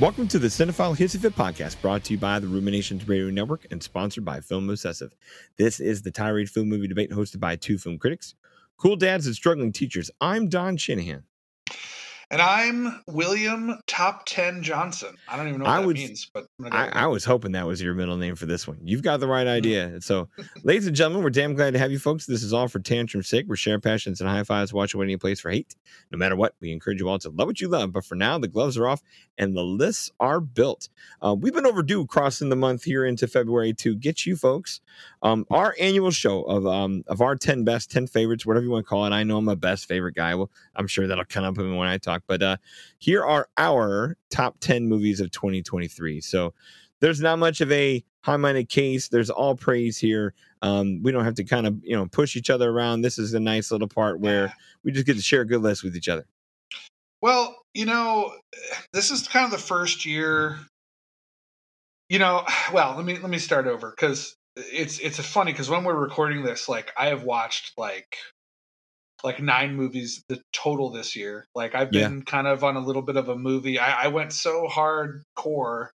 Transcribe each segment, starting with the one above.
Welcome to the Cinephile Hissy Fit podcast, brought to you by the Ruminations Radio Network and sponsored by Film Obsessive. This is the tirade film movie debate hosted by two film critics, cool dads and struggling teachers. I'm Don Shanahan. And I'm William Top 10 Johnson. I don't even know what I that would- means, but I, I was hoping that was your middle name for this one. You've got the right idea. So, ladies and gentlemen, we're damn glad to have you folks. This is all for tantrum's sake. We're sharing passions and high fives, watching any place for hate. No matter what, we encourage you all to love what you love. But for now, the gloves are off and the lists are built. Uh, we've been overdue crossing the month here into February to get you folks um, our annual show of um, of our 10 best, 10 favorites, whatever you want to call it. I know I'm a best favorite guy. Well, I'm sure that'll come up when I talk. But uh, here are our top 10 movies of 2023. So there's not much of a high-minded case. There's all praise here. Um, we don't have to kind of you know push each other around. This is a nice little part where Yeah. we just get to share a good list with each other. Well, you know, this is kind of the first year. You know, well, let me let me start over because it's it's funny because when we're recording this, like I have watched like like nine movies the total this year. Like I've Yeah. been kind of on a little bit of a movie. I, I went so hardcore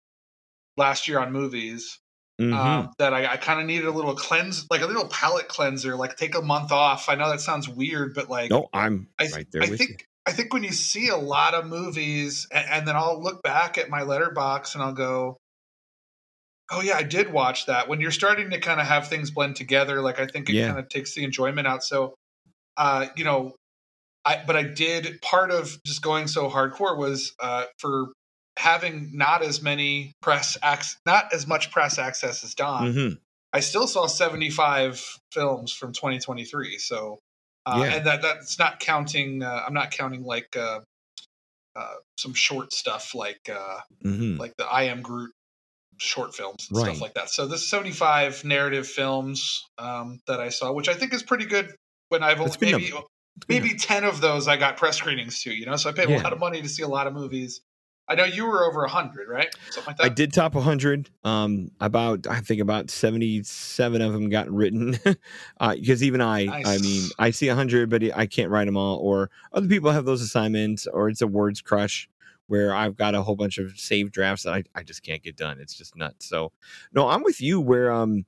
last year on movies Mhm. um, that I, I kind of needed a little cleanse, like a little palate cleanser, like take a month off. I know that sounds weird, but like no, I'm I, right there I with think you. I think when you see a lot of movies, and, and then I'll look back at my letterboxd and I'll go, "Oh yeah, I did watch that." When you're starting to kind of have things blend together, like I think it Yeah. kind of takes the enjoyment out. So, uh, you know, I but I did part of just going so hardcore was uh, for having not as many press ac- not as much press access as Don. Mhm. I still saw 75 films from 2023. So, uh, Yeah. and that that's not counting. Uh, I'm not counting like uh, uh, some short stuff like uh, Mhm. like the I Am Groot short films and Right. stuff like that. So this 75 narrative films um, that I saw, which I think is pretty good. When I've only maybe a maybe 10 of those I got press screenings to. You know, so I paid Yeah. a lot of money to see a lot of movies. I know you were over 100, right? Something like that. I did top 100. Um, about I think about 77 of them got written because even I, I mean, I see 100, but I can't write them all. Or other people have those assignments, or it's a words crush where I've got a whole bunch of saved drafts that I, I just can't get done. It's just nuts. So no, I'm with you. Where um.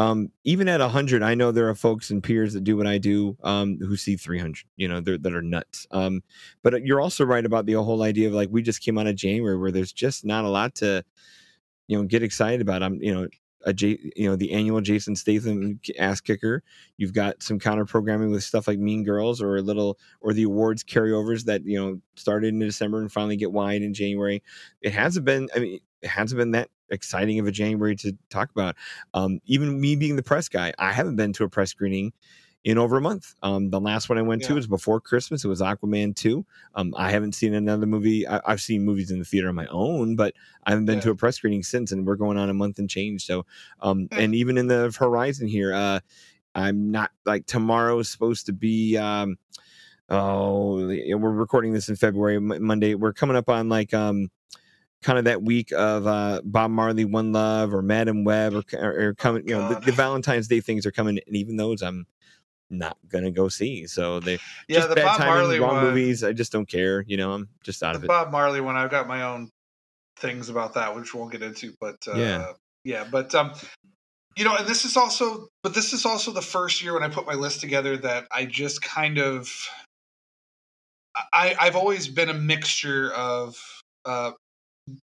Um, even at 100, I know there are folks and peers that do what I do um, who see 300, you know, that are nuts. Um, but you're also right about the whole idea of like we just came out of January where there's just not a lot to, you know, get excited about. I'm, you know, a J, you know, the annual Jason Statham ass kicker. You've got some counter programming with stuff like Mean Girls or a little or the awards carryovers that you know started in December and finally get wide in January. It hasn't been. I mean, it hasn't been that exciting of a January to talk about. Um, even me being the press guy, I haven't been to a press screening in over a month. Um, the last one I went to was before Christmas. It was Aquaman 2. Um, I haven't seen another movie. I, I've seen movies in the theater on my own, but I haven't been Yeah. to a press screening since, and we're going on a month and change. So, um, Yeah. and even in the horizon here, uh, I'm not like tomorrow is supposed to be. Um, oh, we're recording this in February, Monday. We're coming up on like um, kind of that week of uh, Bob Marley, One Love, or Madame Web, or, or, or coming. You know, the, the Valentine's Day things are coming, and even those I'm not gonna go see. So they yeah, just the bad Bob timing, Marley wrong one. movies. I just don't care. You know, I'm just out of it. Bob Marley one, I've got my own things about that, which we'll get into. But uh, Yeah. yeah, but um, you know, and this is also, but this is also the first year when I put my list together that I just kind of, I I've always been a mixture of uh,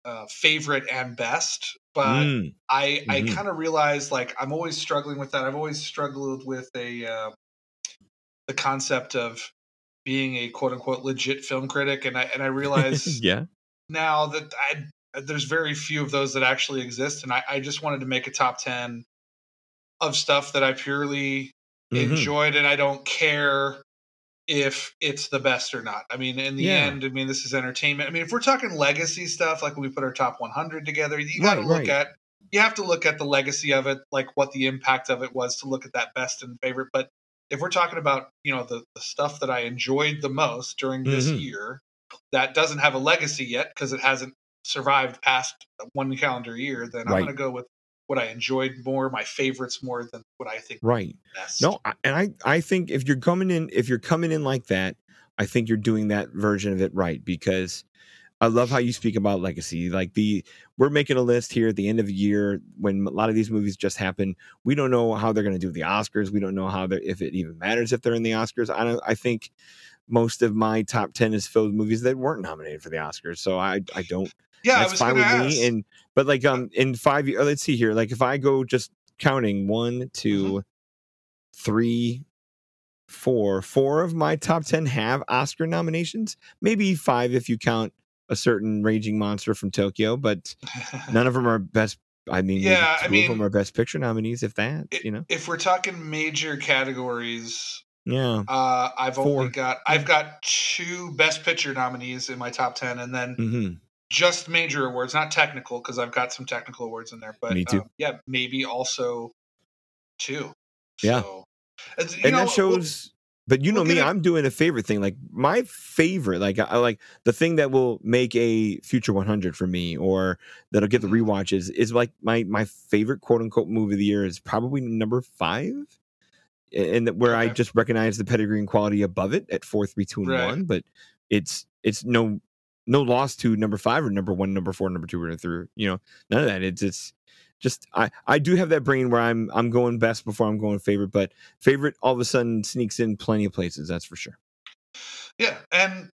uh favorite and best, but Mm, I I Mhm. kind of realized like I'm always struggling with that. I've always struggled with a uh, the concept of being a quote unquote legit film critic, and I and I realize yeah. now that I there's very few of those that actually exist, and I, I just wanted to make a top ten of stuff that I purely Mhm. enjoyed, and I don't care if it's the best or not. I mean, in the Yeah. end, I mean, this is entertainment. I mean, if we're talking legacy stuff, like when we put our top 100 together, you got to Right, look right. at you have to look at the legacy of it, like what the impact of it was to look at that best and favorite. But if we're talking about you know the, the stuff that I enjoyed the most during this Mhm. year, that doesn't have a legacy yet because it hasn't survived past one calendar year, then I'm going to go with what I enjoyed more, my favorites more than what I think Right. No, I- and I I think if you're coming in if you're coming in like that, I think you're doing that version of it right because I love how you speak about legacy. Like the we're making a list here at the end of the year when a lot of these movies just happen. We don't know how they're going to do the Oscars. We don't know how they're if it even matters if they're in the Oscars. I don't. I think most of my top ten is filled with movies that weren't nominated for the Oscars. So I I don't. Yeah, that's fine with ask. me. And but like um in five years, let's see here. Like if I go just counting one, 2 Mm-hmm. three, four, four of my top ten have Oscar nominations. Maybe five if you count a certain raging monster from Tokyo, but none of them are best. I mean, Yeah, I two of them are best picture nominees, if that. You know, if we're talking major categories, yeah. uh, I've Four. only got I've got two best picture nominees in my top ten, and then hmm just major awards, not technical, because I've got some technical awards in there. But Me too. um, yeah, maybe also two. Yeah. So, and know, that shows but you know me i'm doing a favorite thing like my favorite like i like the thing that will make a future 100 for me or that'll get the Mhm. rewatches is like my my favorite quote unquote movie of the year is probably number five and where i just recognize the pedigree and quality above it at four three two and Right. one but it's it's no no loss to number five or number one number four number two or three you know none of that it's it's just I I do have that brain where I'm I'm going best before I'm going favorite, but favorite all of a sudden sneaks in plenty of places. That's for sure. yeah, and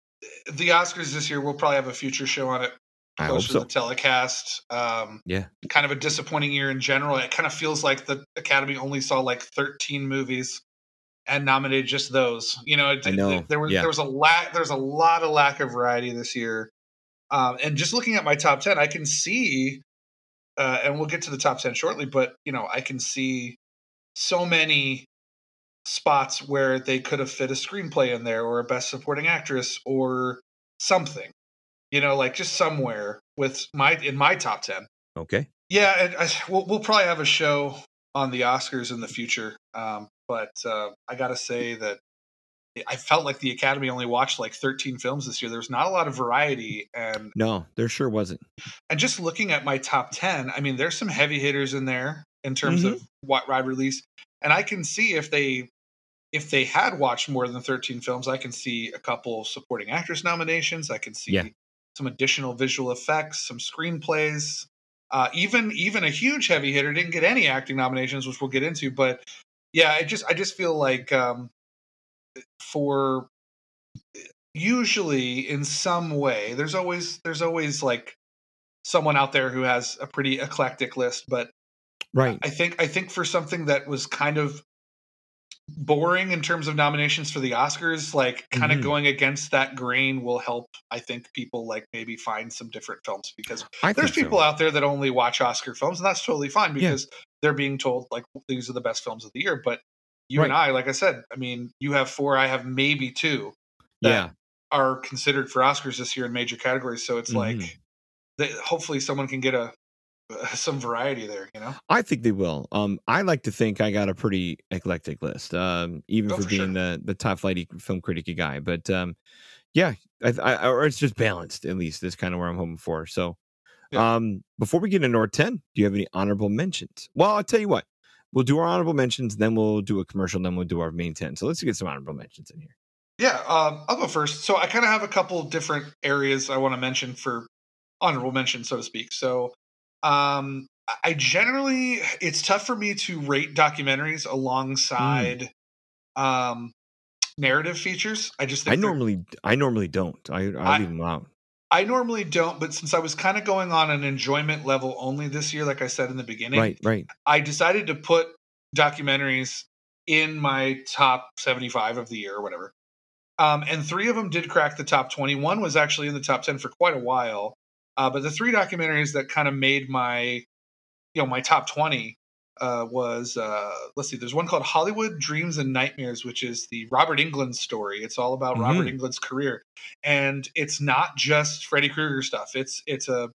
the Oscars this year, we'll probably have a future show on it I hope so. the telecast. Um, Yeah. kind of a disappointing year in general. It kind of feels like the Academy only saw like 13 movies and nominated just those. You know, it, I know, there was yeah. there was a lack. There's a lot of lack of variety this year. Um, and just looking at my top 10, I can see, uh, and we'll get to the top 10 shortly. But you know, I can see so many spots where they could have fit a screenplay in there or a best supporting actress or something you know like just somewhere with my in my top 10 Okay. yeah and I, we'll, we'll probably have a show on the oscars in the future um, but uh, i gotta say that i felt like the academy only watched like 13 films this year there's not a lot of variety and No, there sure wasn't. and just looking at my top 10 i mean there's some heavy hitters in there in terms Mhm. of what i release and i can see if they if they had watched more than 13 films i can see a couple of supporting actress nominations i can see Yeah. some additional visual effects some screenplays uh, even even a huge heavy hitter didn't get any acting nominations which we'll get into but yeah i just i just feel like um for usually in some way there's always there's always like someone out there who has a pretty eclectic list but Right. i think i think for something that was kind of boring in terms of nominations for the oscars like kind of Mhm. going against that grain will help i think people like maybe find some different films because I there's think so. people out there that only watch oscar films and that's totally fine Yeah. They're being told like these are the best films of the year but you and i like i said i mean you have four i have maybe two that Yeah. are considered for Oscars this year in major categories. So it's Mhm. like, that hopefully, someone can get a some variety there. You know, I think they will. Um, I like to think I got a pretty eclectic list, um, even Oh, for for being the the top flighty film critic guy. But um, yeah, I, I, or it's just balanced. At least is kind of where I'm hoping for. So, Yeah. um, before we get into our ten, do you have any honorable mentions? Well, I'll tell you what. We'll do our honorable mentions, then we'll do a commercial, then we'll do our main ten. So let's get some honorable mentions in here. yeah. Um, I'll go first. So I kind of have a couple different areas I want to mention for honorable mention, so to speak. So, um, I- generally it's tough for me to rate documentaries alongside um narrative features. I just think I normally, I normally don't. I, I I- leave them out. I normally don't, but since I was kind of going on an enjoyment level only this year, like I said in the beginning, Right, right. I decided to put documentaries in my top 75 of the year or whatever. Um, and three of them did crack the top 20. One was actually in the top 10 for quite a while. Uh, but the three documentaries that kind of made my, you know, my top 20 uh, was, uh, let's see, there's one called Hollywood Dreams and Nightmares, which is the Robert Englund story. It's all about Robert Mhm. Englund's career. And it's not just Freddy Krueger stuff. It's, it's a,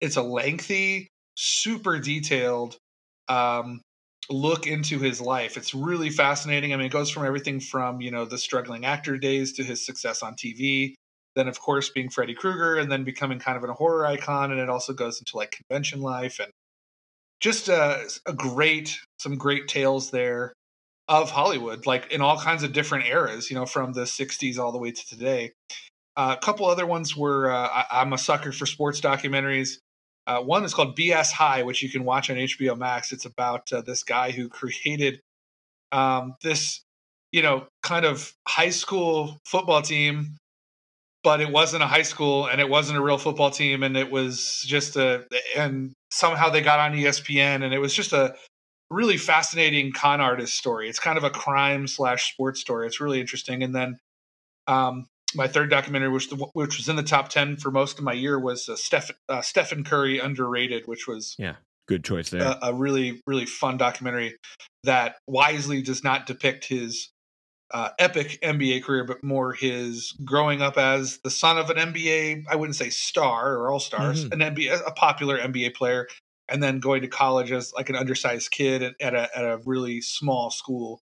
it's a lengthy, super detailed, um, look into his life. It's really fascinating. I mean, it goes from everything from, you know, the struggling actor days to his success on TV, then of course being Freddy Krueger and then becoming kind of a horror icon and it also goes into like convention life and just uh, a great some great tales there of Hollywood like in all kinds of different eras, you know, from the 60s all the way to today. Uh, a couple other ones were uh, I, am a sucker for sports documentaries. Uh, one is called BS High, which you can watch on HBO Max. It's about uh, this guy who created um, this, you know, kind of high school football team, but it wasn't a high school and it wasn't a real football team, and it was just a and somehow they got on ESPN, and it was just a really fascinating con artist story. It's kind of a crime slash sports story. It's really interesting. And then um, my third documentary, which the, which was in the top ten for most of my year, was uh, Steph, uh, Stephen Curry underrated, which was yeah, good choice there. A, a, really really fun documentary that wisely does not depict his uh, epic NBA career, but more his growing up as the son of an NBA, I wouldn't say star or all stars, mm-hmm. an NBA, a popular NBA player, and then going to college as like an undersized kid at, a at a really small school,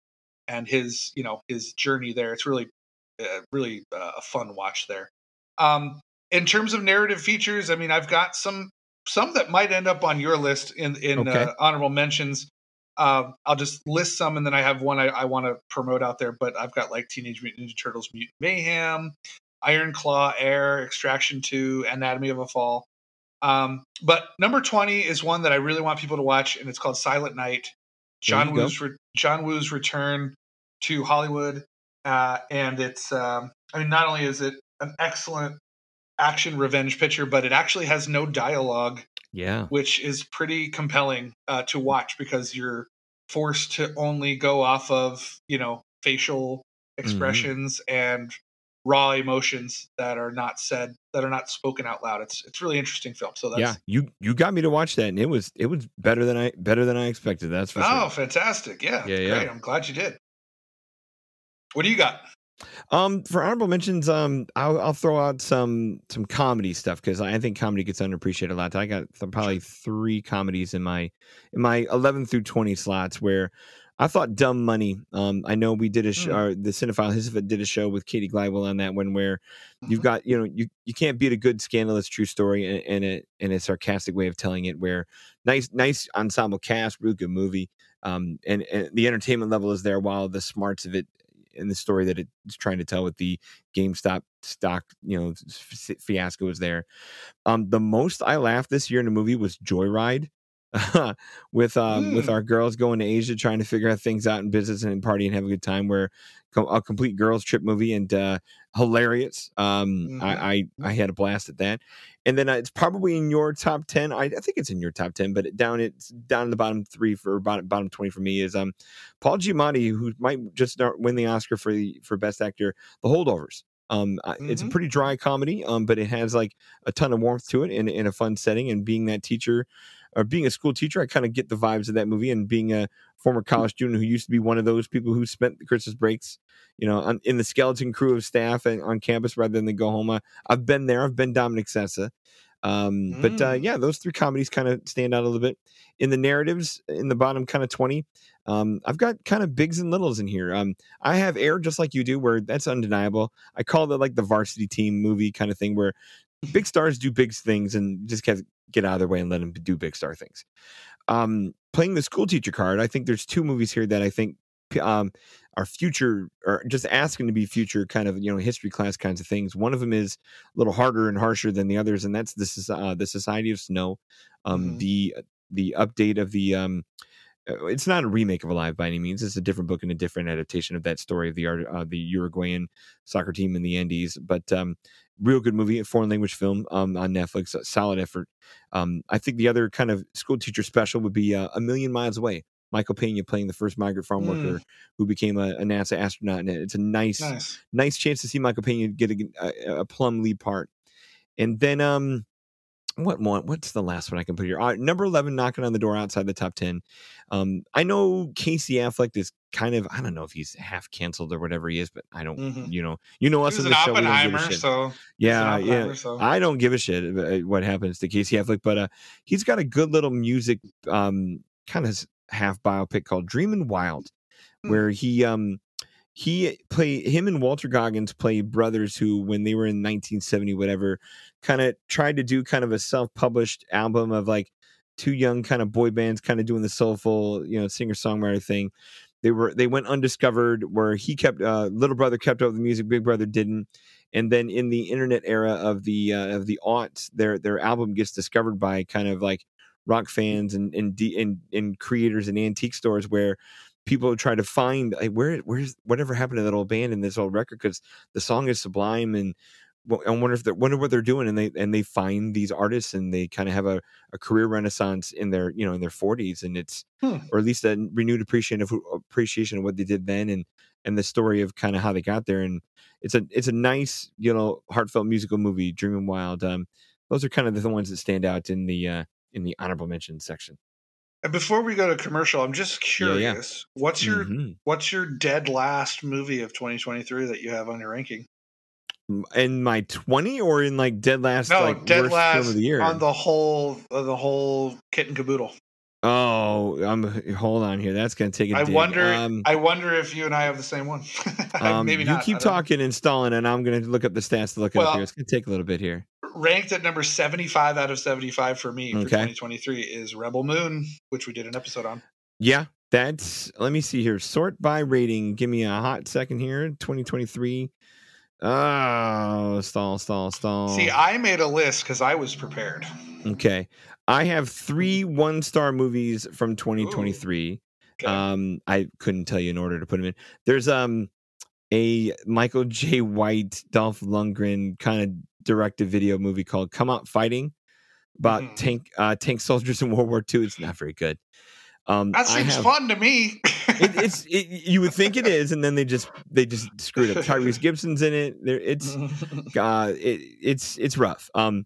and his you know his journey there. It's really uh, really uh, a fun watch there. Um, in terms of narrative features, I mean, I've got some some that might end up on your list in in okay. uh, honorable mentions. Uh, I'll just list some, and then I have one I, I want to promote out there. But I've got like Teenage Mutant Ninja Turtles: Mutant Mayhem, Iron Claw, Air, Extraction Two, Anatomy of a Fall. Um, but number twenty is one that I really want people to watch, and it's called Silent Night. John Woo's re- John Woo's return to Hollywood, uh, and it's um, I mean not only is it an excellent action revenge picture, but it actually has no dialogue. Yeah, which is pretty compelling uh, to watch because you're forced to only go off of you know facial mm-hmm. expressions mm-hmm. and raw emotions that are not said that are not spoken out loud it's it's really interesting film so that's yeah you you got me to watch that and it was it was better than i better than i expected that's for oh sure. fantastic yeah yeah yeah Great. i'm glad you did what do you got um, for honorable mentions, um, I'll, I'll throw out some some comedy stuff because I think comedy gets underappreciated a lot. I got th- probably three comedies in my in my eleven through twenty slots where I thought Dumb Money. Um, I know we did a show, mm. the Cinephile Hissy Fit did a show with Katie Glidewell on that one where mm-hmm. you've got you know you you can't beat a good scandalous true story in, in a in a sarcastic way of telling it. Where nice nice ensemble cast, really good movie. Um, and, and the entertainment level is there while the smarts of it in the story that it's trying to tell with the GameStop stock, you know, fiasco is there. Um, the most I laughed this year in a movie was Joyride. with um mm. with our girls going to Asia trying to figure out things out in business and party and have a good time where a complete girls trip movie and uh hilarious um mm-hmm. I, I, I had a blast at that and then uh, it's probably in your top 10 I, I think it's in your top 10 but down it's down in the bottom three for bottom, bottom 20 for me is um Paul Giamatti who might just win the Oscar for the for best actor The Holdovers um, mm-hmm. it's a mm-hmm. pretty dry comedy, um, but it has like a ton of warmth to it in, in a fun setting. And being that teacher or being a school teacher, I kind of get the vibes of that movie. And being a former college student who used to be one of those people who spent the Christmas breaks, you know, on, in the skeleton crew of staff and on campus rather than go home. I, have been there. I've been Dominic Sessa. Um, mm. But uh, mm. yeah, those three comedies kind of stand out a little bit. In the narratives, in the bottom kind of 20, um, I've got kind of bigs and littles in here. Um, I have air just like you do, where that's undeniable. I call it like the varsity team movie kind of thing, where big stars do big things and just get get out of their way and let them do big star things. Um, playing the school teacher card, I think there's two movies here that I think um, are future or just asking to be future kind of you know history class kinds of things. One of them is a little harder and harsher than the others, and that's this is uh, the Society of Snow, um, mm-hmm. the the update of the um, uh, it's not a remake of Alive by any means. It's a different book and a different adaptation of that story of the uh, the Uruguayan soccer team in the Andes. But um, real good movie, a foreign language film um, on Netflix. solid effort. Um, I think the other kind of school teacher special would be uh, A Million Miles Away. Michael Pena playing the first migrant farm mm. worker who became a, a, NASA astronaut, and it's a nice, nice, nice chance to see Michael Pena get a, a, a plum lead part. And then, um, what one? What's the last one I can put here? Uh, number eleven, knocking on the door outside the top ten. Um, I know Casey Affleck is kind of I don't know if he's half canceled or whatever he is, but I don't. Mm-hmm. You know, you know us in the show. We don't give a shit. So yeah, yeah. So. I don't give a shit uh, what happens to Casey Affleck, but uh, he's got a good little music, um, kind of half biopic called Dreamin' Wild, mm-hmm. where he um he play him and Walton Goggins play brothers who, when they were in 1970, whatever, kind of tried to do kind of a self-published album of like two young kind of boy bands, kind of doing the soulful, you know, singer-songwriter thing. They were they went undiscovered, where he kept uh, little brother kept up the music, big brother didn't, and then in the internet era of the uh, of the aughts, their their album gets discovered by kind of like rock fans and and and, and creators in antique stores where people try to find like, where where's whatever happened to that old band in this old record because the song is sublime and I wonder if they wonder what they're doing and they and they find these artists and they kind of have a, a career renaissance in their you know in their 40s and it's Hmm. or at least a renewed appreciation of appreciation of what they did then and and the story of kind of how they got there and it's a it's a nice you know heartfelt musical movie Dreaming Wild um those are kind of the ones that stand out in the uh in the honorable mention section And before we go to commercial, I'm just Yeah, yeah. curious. What's your Mhm. what's your dead last movie of 2023 that you have on your ranking? in my 20 or in like dead last No, like dead worst last film of the year on the whole uh, the whole kit and caboodle. oh i'm hold on here that's gonna take a I dig. wonder. um, I wonder if you and I have the same one. Um, Maybe you not. You keep know. talking and stalling, and I'm going to look up the stats to look it up here. It's going to take a little bit here. Ranked at number 75 out of 75 for me for Okay. 2023 is Rebel Moon, which we did an episode on. Yeah, that's. Let me see here. Sort by rating. Give me a hot second here. 2023. Oh, stall, stall, stall. See, I made a list because I was prepared. okay, I have three one star movies from 2023. Okay. Um, I couldn't tell you in order to put them in. There's um a Michael Jai White, Dolph Lundgren kind of directed video movie called "Come Out Fighting" about Mhm. tank uh, tank soldiers in World War II. It's not very good. Um, that seems have- fun to me. It, it's it, you would think it is, and then they just they just screwed up. Tyrese Gibson's in it. There, it's uh, it, it's it's rough. Um,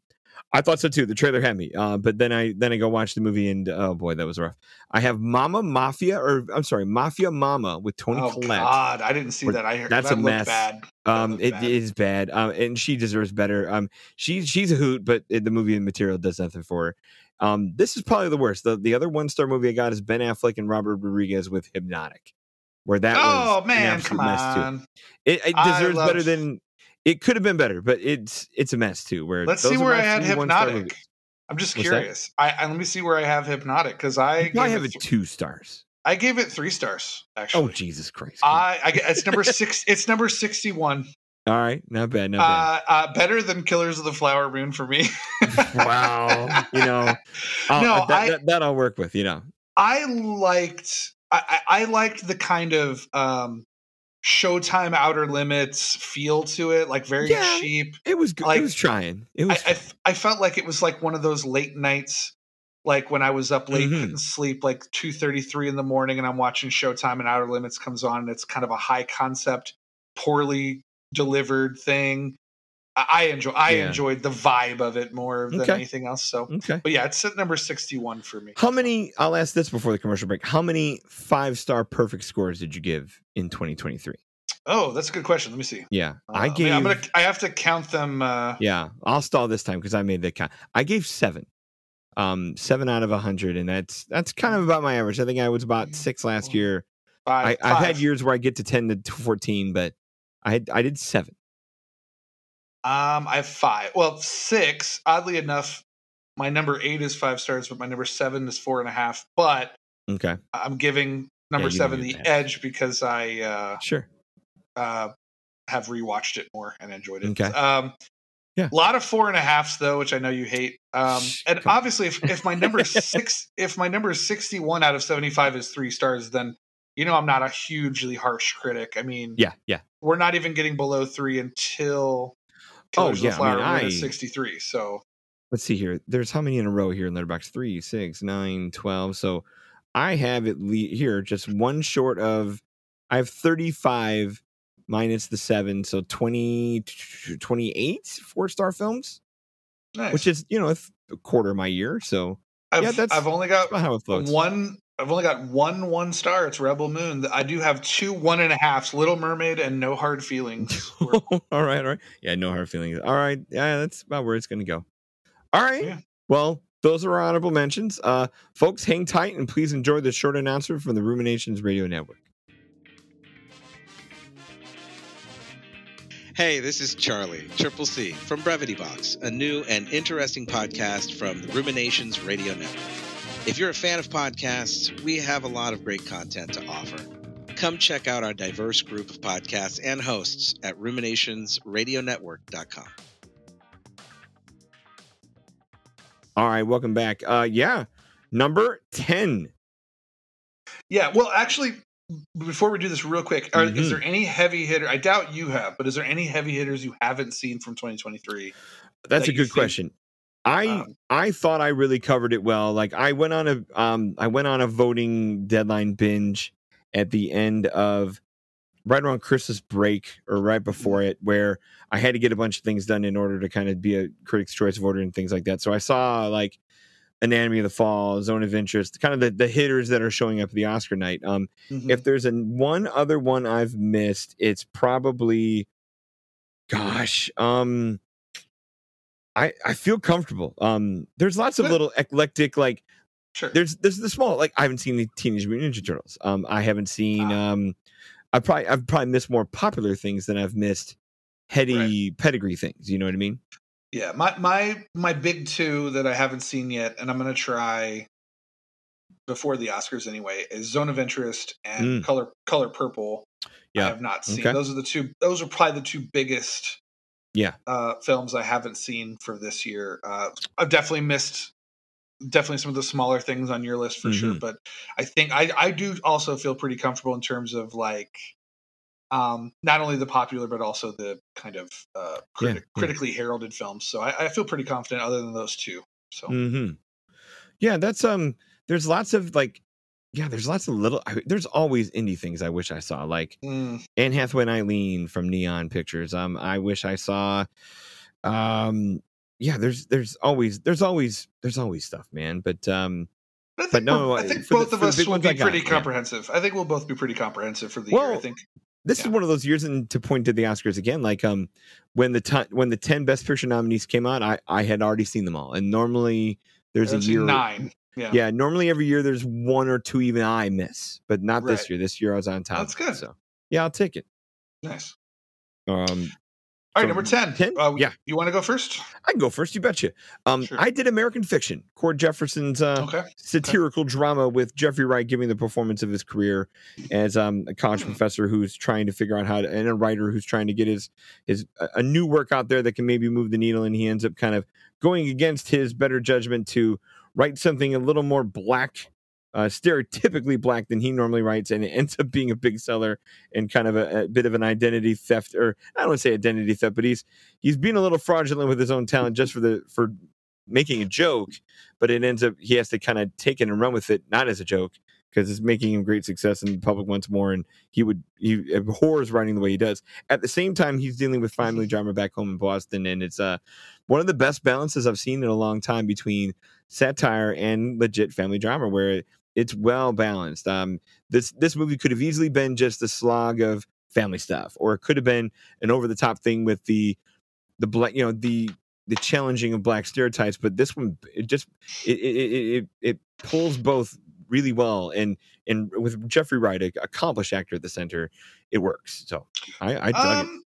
I thought so too. The trailer had me. Uh, but then I then I go watch the movie, and oh boy, that was rough. I have Mama Mafia, or I'm sorry, Mafia Mama with Toni oh Collette. God, I didn't see Or- that. I heard that's that a mess. bad. Um, it bad. is bad. Um, and she deserves better. Um, she's she's a hoot, but it, the movie and material does nothing for her. Um, this is probably the worst. The the other one star movie I got is Ben Affleck and Robert Rodriguez with Hypnotic, where that was oh an man, come on. It, it deserves better than it could have been better, but it's it's a mess too. Where Let's see where I had hypnotic. I'm just What's curious. I, I let me see where I have Hypnotic because I gave have it th- two stars. I gave it three stars Actually, Oh. Jesus Christ! I, I it's number six. It's number sixty-one. All right, not bad, not bad. Uh, uh, better than Killers of the Flower Moon for me. wow, you know, I'll- No, that, I- that, that I'll work with. You know, I liked. I, I I liked the kind of um, Showtime Outer Limits feel to it, like very Yeah. cheap. it was good. Like, it was trying. It I, was. I, felt like it was like one of those late nights, like when I was up late, Mhm. couldn't sleep, like two thirty three in the morning, and I'm watching Showtime and Outer Limits comes on, and it's kind of a high concept, poorly delivered thing. I, I enjoy. I Yeah. enjoyed the vibe of it more than Okay. anything else. So, okay. but yeah, it's at number sixty one for me. How many? I'll ask this before the commercial break. How many five star perfect scores did you give in 2023? Oh, that's a good question. Let me see. Yeah, Uh, I gave. I'm gonna. I have to count them. Uh, Yeah, I'll stall this time because I made the count. I gave seven, um, seven out of a hundred, and that's that's kind of about my average. I think I was about six last year. I, five, I've had years where I get to ten to fourteen, but I had, I did seven. Um, I have five. Well, six. Oddly enough, my number eight is five stars, but my number seven is four and a half. But Okay, I'm giving number you seven the edge because I uh, sure. uh, have rewatched it more and enjoyed it. Okay. Um, Yeah. A lot of four and a halfs though, which I know you hate. Um, and come obviously, if, if my number six, if my number sixty-one out of seventy-five is three stars, then you know I'm not a hugely harsh critic. I mean, Yeah, yeah. we're not even getting below three until Oh, Killers of yeah, the I mean, I- 63. So Let's see here. There's how many in a row here in Letterboxd? Three, six, nine, twelve. So I have at least here just one short of. I have 35 minus the seven, so 20, 28 four star films, nice. which is you know a quarter of my year. So I've, yeah, that's- I've only got how it floats. one. I've only got one one star. It's Rebel Moon. I do have two one and a halfs. Little Mermaid and No Hard Feelings. all right, all right. Yeah, no hard feelings. All right, yeah, that's about where it's going to go. All right. Yeah. Well, those are our honorable mentions. Uh, folks, hang tight and please enjoy the short announcement from the Ruminations Radio Network. Hey, this is Charlie, Triple C, from Brevity Box, a new and interesting podcast from the Ruminations Radio Network. If you're a fan of podcasts, we have a lot of great content to offer. come check out our diverse group of podcasts and hosts at ruminationsradionetwork.com. All right, welcome back. Uh, yeah, number ten. Yeah, well, actually, before we do this real quick, are, Mhm. is there any heavy hitter? I doubt you have, but is there any heavy hitters you haven't seen from 2023? That's that a good think, question. I um, I thought I really covered it well. Like I went on a um I went on a voting deadline binge at the end of right around Christmas break or right before it, where I had to get a bunch of things done in order to kind of be a Critics' Choice voter and things like that. So I saw like Anatomy of the Fall, Zone of Interest, kind of the, the hitters that are showing up at the Oscar night. Um, Mhm. if there's a one other one I've missed, it's probably gosh, um I I feel comfortable. Um there's lots of Good. little eclectic like sure. there's there's the small like I haven't seen the Teenage Mutant Ninja Turtles. Um I haven't seen Ah. um I probably I've probably missed more popular things than I've missed heady pedigree things, you know what I mean? Yeah, my my my big two that I haven't seen yet, and I'm gonna try before the Oscars anyway, is Zone of Interest and Mm. Color Color Purple. Yeah, I have not seen. Okay. Those are the two. Those are probably the two biggest. Yeah. Uh, films I haven't seen for this year. Uh, I've definitely missed. Definitely some of the smaller things on your list for sure, Mhm. but I think I I do also feel pretty comfortable in terms of like, um, not only the popular but also the kind of uh, criti- yeah. critically heralded films. So I, I feel pretty confident other than those two. So Mhm. Yeah, that's um there's lots of like yeah, there's lots of little I, there's always indie things I wish I saw like mm, Anne Hathaway and Eileen from Neon Pictures. Um, I wish I saw. Um, yeah, there's there's always there's always there's always stuff, man. But um, but I think, But no, I think the- both of us will be got, pretty yeah. comprehensive. I think we'll both be pretty comprehensive for the year. I think. this Yeah. is one of those years, and to point to the Oscars again, like um, when the ti when the ten Best Picture nominees came out, I I had already seen them all, and normally there's a I've year nine. Yeah. Yeah, normally every year there's one or two even I miss, but not this year. This year I was on top. That's good. So yeah, I'll take it. Nice. Um, All right, number 10. 10? Uh, Yeah. You want to go first? I can go first. You betcha. Um, Sure. I did American Fiction, Cord Jefferson's uh, Okay. satirical drama with Jeffrey Wright giving the performance of his career as um, a college Hmm. professor who's trying to figure out how to, and a writer who's trying to get his his a new work out there that can maybe move the needle, and he ends up kind of going against his better judgment to write something a little more black. Uh, stereotypically black than he normally writes, and it ends up being a big seller and kind of a, a bit of an identity theft, or I don't want to say identity theft, but he's he's being a little fraudulent with his own talent just for the for making a joke, but it ends up he has to kind of take it and run with it, not as a joke, because it's making him great success and the public wants more, and he would he abhors writing the way he does. At the same time, he's dealing with family drama back home in Boston, and it's uh one of the best balances I've seen in a long time between satire and legit family drama, where it's well balanced. Um, this this movie could have easily been just a slog of family stuff, or it could have been an over the top thing with the the black, you know, the the challenging of black stereotypes. But this one, it just it it, it, it pulls both really well, and and with Jeffrey Wright, a accomplished actor at the center, it works. So I, I dug it. Um,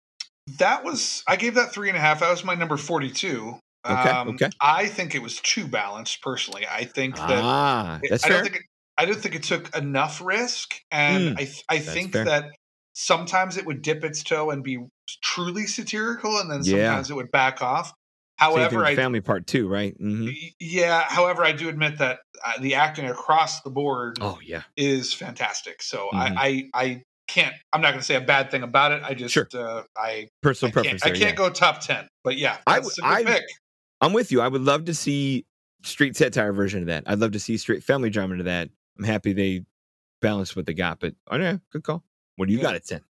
that was, I gave that three and a half. That was my number 42. Okay, Um, okay. I think it was too balanced personally. I think that Ah, it- that's I fair. don't think it, I don't think it took enough risk, and Mm, I th- I think fair. that sometimes it would dip its toe and be truly satirical, and then Yeah. sometimes it would back off. However, I family part two, right? hmm yeah. However, I do admit that uh, the acting across the board Oh yeah, is fantastic. So Mhm. I, I I can't. I'm not going to say a bad thing about it. I just Sure. uh, I personal I preference. can't, I can't yeah. go top ten. But yeah, I that's w- a good I- pick. I'm with you. I would love to see street satire version of that. I'd love to see straight family drama to that. I'm happy they balanced what they got, but oh yeah, good call. What do you Yeah. got at ten?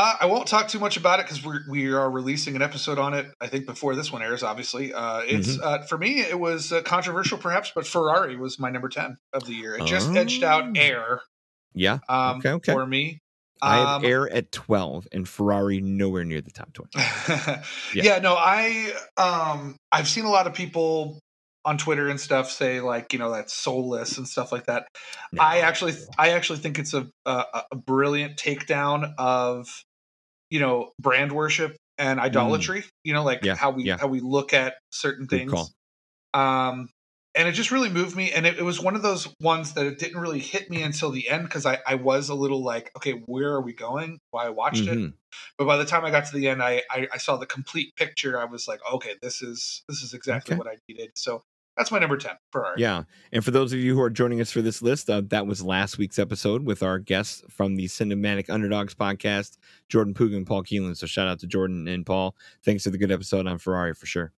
Uh, I won't talk too much about it because we we are releasing an episode on it. I think before this one airs. Obviously, uh, it's Mm-hmm. uh, for me. It was uh, controversial, perhaps, but Ferrari was my number ten of the year. It just edged Oh. out Air Yeah, um, Okay, okay. for me. I have Um, Air at twelve and Ferrari nowhere near the top twenty. yeah. no, I um I've seen a lot of people on Twitter and stuff say like you know that's soulless and stuff like that. I actually I actually think it's a a, a brilliant takedown of you know brand worship and idolatry. You know, like Mm. Yeah, how we yeah. how we look at certain Good things. call. Um, and it just really moved me. And it, it, was one of those ones that it didn't really hit me until the end because I, I was a little like, okay, where are we going? Why I watched mm-hmm. it, but by the time I got to the end, I, I, I saw the complete picture. I was like, okay, this is this is exactly okay. what I needed. So that's my number 10 Ferrari. Yeah. And for those of you who are joining us for this list, uh, that was last week's episode with our guests from the Cinematic Underdogs podcast, Jordan Puga and Paul Keelan. So shout out to Jordan and Paul. Thanks for the good episode on Ferrari for sure.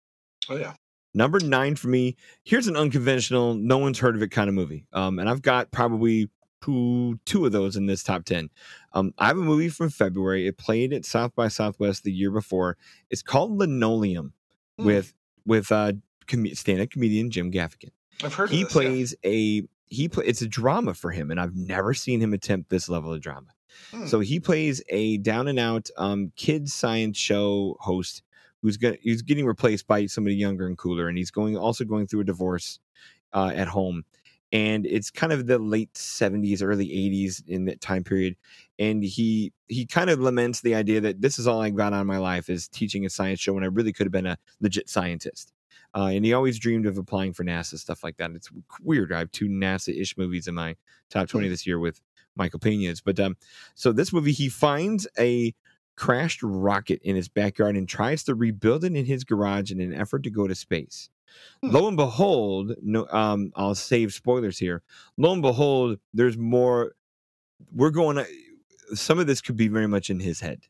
Oh, yeah. Number nine for me. Here's an unconventional, no one's heard of it kind of movie. Um, and I've got probably two, two of those in this top 10. Um, I have a movie from February. It played at South by Southwest the year before. It's called Linoleum mm. with with uh, com- stand-up comedian Jim Gaffigan. I've heard he this, plays yeah. a he play, it's a drama for him, and I've never seen him attempt this level of drama. Hmm. So he plays a down and out um, kids science show host who's going he's getting replaced by somebody younger and cooler, and he's going also going through a divorce uh, at home. And it's kind of the late seventies, early eighties in that time period, and he he kind of laments the idea that this is all I got on my life is teaching a science show when I really could have been a legit scientist. Uh, and he always dreamed of applying for NASA, stuff like that. It's weird. I have two NASA ish movies in my top 20 hmm. this year with Michael Pena's. But um, so this movie, he finds a crashed rocket in his backyard and tries to rebuild it in his garage in an effort to go to space. Hmm. Lo and behold, no, um, I'll save spoilers here. Lo and behold, there's more. We're going to, some of this could be very much in his head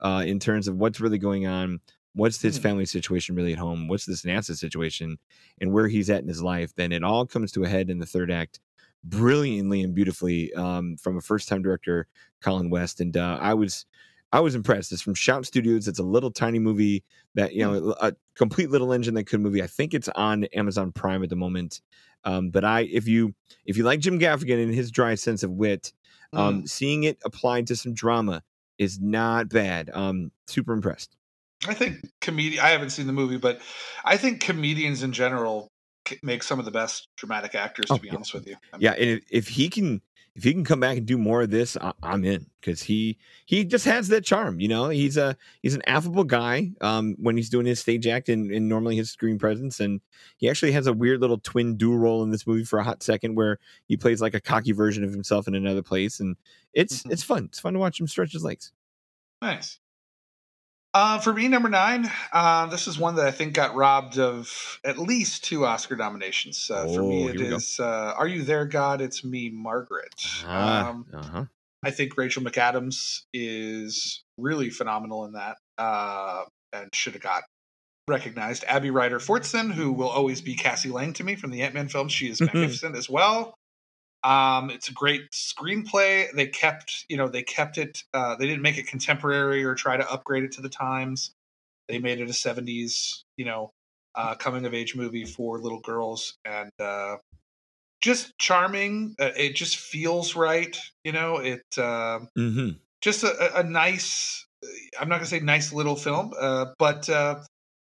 uh, in terms of what's really going on what's his hmm. family situation really at home? What's this nasa situation? And where he's at in his life? Then it all comes to a head in the third act brilliantly and beautifully um, from a first time director colin west. And uh, i was i was impressed. It's from shout studios. It's a little tiny movie that you know hmm. a complete little engine that could movie i think it's on amazon prime at the moment. Um, but i if you if you like jim gaffigan and his dry sense of wit um, mm. seeing it applied to some drama is not bad. Um, super impressed I think comedian. I haven't seen the movie, but I think comedians in general make some of the best dramatic actors. To oh, be yeah. honest with you, I mean, yeah. And if he can, if he can come back and do more of this, I, am in because he he just has that charm. You know, he's a he's an affable guy um, when he's doing his stage act and, and normally his screen presence, and he actually has a weird little twin dual role in this movie for a hot second where he plays like a cocky version of himself in another place, and it's mm-hmm. it's fun. It's fun to watch him stretch his legs. Nice. Uh, for me, number nine, uh, this is one that I think got robbed of at least two Oscar nominations. Uh, oh, for me, oh, it is uh, "Are You There, God?" It's me, Margaret. Ah, um, uh-huh. I think Rachel McAdams is really phenomenal in that, uh, and should have got recognized. Abby Ryder Fortson, who will always be Cassie Lang to me from the Ant Man films, she is magnificent as well. Um, it's a great screenplay. They kept, you know, they kept it. Uh, they didn't make it contemporary or try to upgrade it to the times. They made it a '70s, you know, uh, coming of age movie for little girls, and uh, just charming. Uh, it just feels right, you know. It uh, mm-hmm. just a, a, nice. I'm not gonna say nice little film, uh, but uh,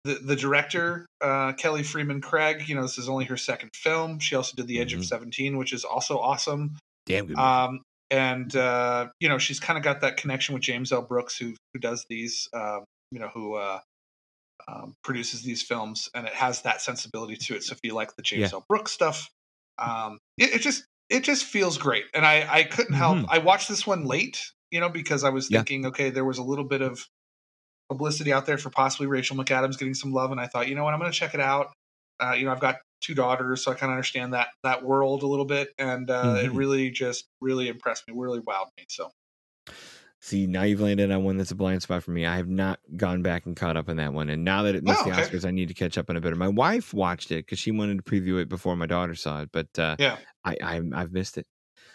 the the director uh, Kelly Fremon Craig. You know, this is only her second film. She also did The Edge mm-hmm. of Seventeen, which is also awesome. Damn good. Um, and uh, you know, she's kind of got that connection with James L. Brooks, who who does these. Um, you know, who uh, um, produces these films, and it has that sensibility to it. So if you like the James yeah. L. Brooks stuff, um, it, it, just it just feels great. And I I couldn't help. Mm-hmm. I watched this one late, you know, because I was thinking, yeah. okay, there was a little bit of publicity out there for possibly Rachel McAdams getting some love, and I thought, you know what, I'm going to check it out. Uh, you know, I've got two daughters, so I kind of understand that that world a little bit, and uh, mm-hmm. it really just really impressed me, really wowed me. So, see, now you've landed on one that's a blind spot for me. I have not gone back and caught up on that one, and now that it missed oh, okay. the Oscars, I need to catch up on it better. My wife watched it because she wanted to preview it before my daughter saw it, but uh, yeah, I, I I've missed it.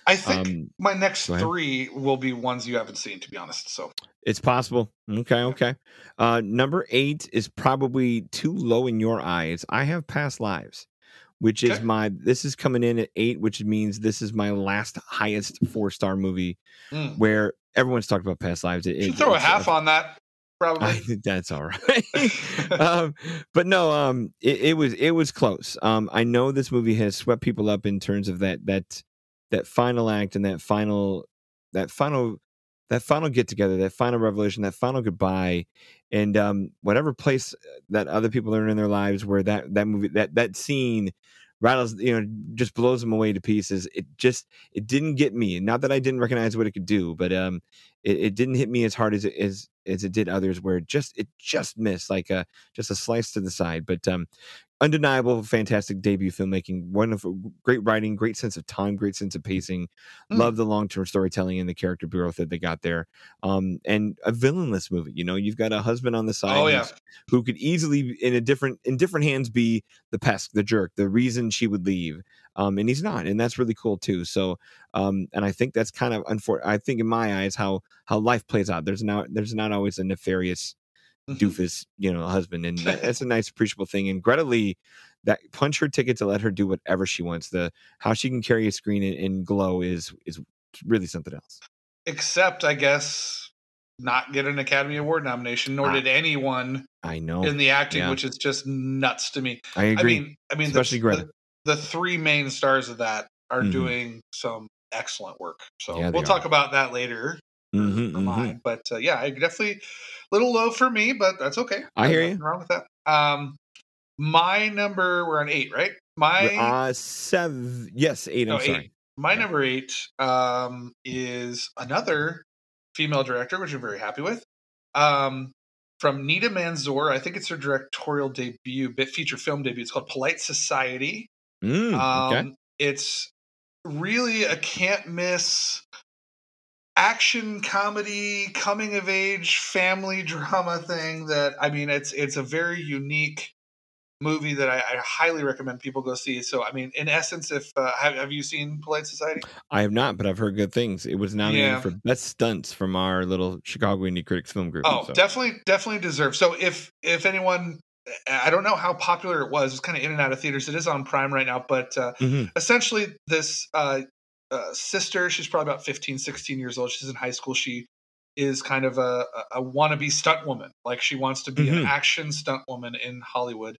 I think um, my next three will be ones you haven't seen, to be honest. So it's possible. Okay, okay. Uh, number eight is probably too low in your eyes. I have past lives, which okay. is my. This is coming in at eight, which means this is my last highest four star movie. Mm. Where everyone's talked about past lives. It, it throw a half on that. Probably. I think that's all right. um, but no, um, it, it was it was close. Um, I know this movie has swept people up in terms of that that that final act and that final that final that final get together, that final revelation, that final goodbye, and um, whatever place uh, that other people are in their lives where that that movie that that scene rattles you know just blows them away to pieces it just it didn't get me not that i didn't recognize what it could do but um it, it didn't hit me as hard as it as as it did others where it just it just missed like a just a slice to the side but um undeniable fantastic debut filmmaking wonderful great writing great sense of time great sense of pacing Mm. love the long-term storytelling and the character growth that they got there um and a villainless movie you know you've got a husband on the side Oh, yeah. who could easily in a different in different hands be the pest the jerk the reason she would leave um and he's not and that's really cool too so um and i think that's kind of unfor- i think in my eyes how how life plays out there's not there's not always a nefarious. Doofus you know husband and that's a nice appreciable thing and greta lee that punch her ticket to let her do whatever she wants the how she can carry a screen and, and glow is is really something else Except, I guess, not get an Academy Award nomination, nor Ah, did anyone i know in the acting, yeah. which is just nuts to me. i agree I mean, I mean, Especially the, Greta. The, the three main stars of that are Mhm. doing some excellent work. So Yeah, we'll talk about that later. Mhm, for mhm. But uh, yeah, I definitely a little low for me, but that's okay. I hear Nothing Wrong with that. Um, my number we're on eight, right? My uh seven yes eight no, i'm eight. sorry My Yeah. number eight um, is another female director, which I'm very happy with. Um, from Nida Manzoor, I think it's her directorial debut, bit feature film debut. It's called Polite Society. Mm, Um, okay It's really a can't miss action comedy, coming of age, family drama thing. That I mean, it's it's a very unique movie that I, I highly recommend people go see. So I mean, in essence, if uh, have have you seen Polite Society? I have not, but I've heard good things. It was nominated Yeah. for best stunts from our little Chicago Indie Critics Film Group. Oh, so. definitely, definitely deserves. So if if anyone, I don't know how popular it was. It's kind of in and out of theaters. It is on Prime right now, but uh, Mhm. essentially this uh, uh, sister, she's probably about 15, 16 years old. She's in high school. She is kind of a, a wannabe stunt woman. Like she wants to be an Mhm. action stunt woman in Hollywood.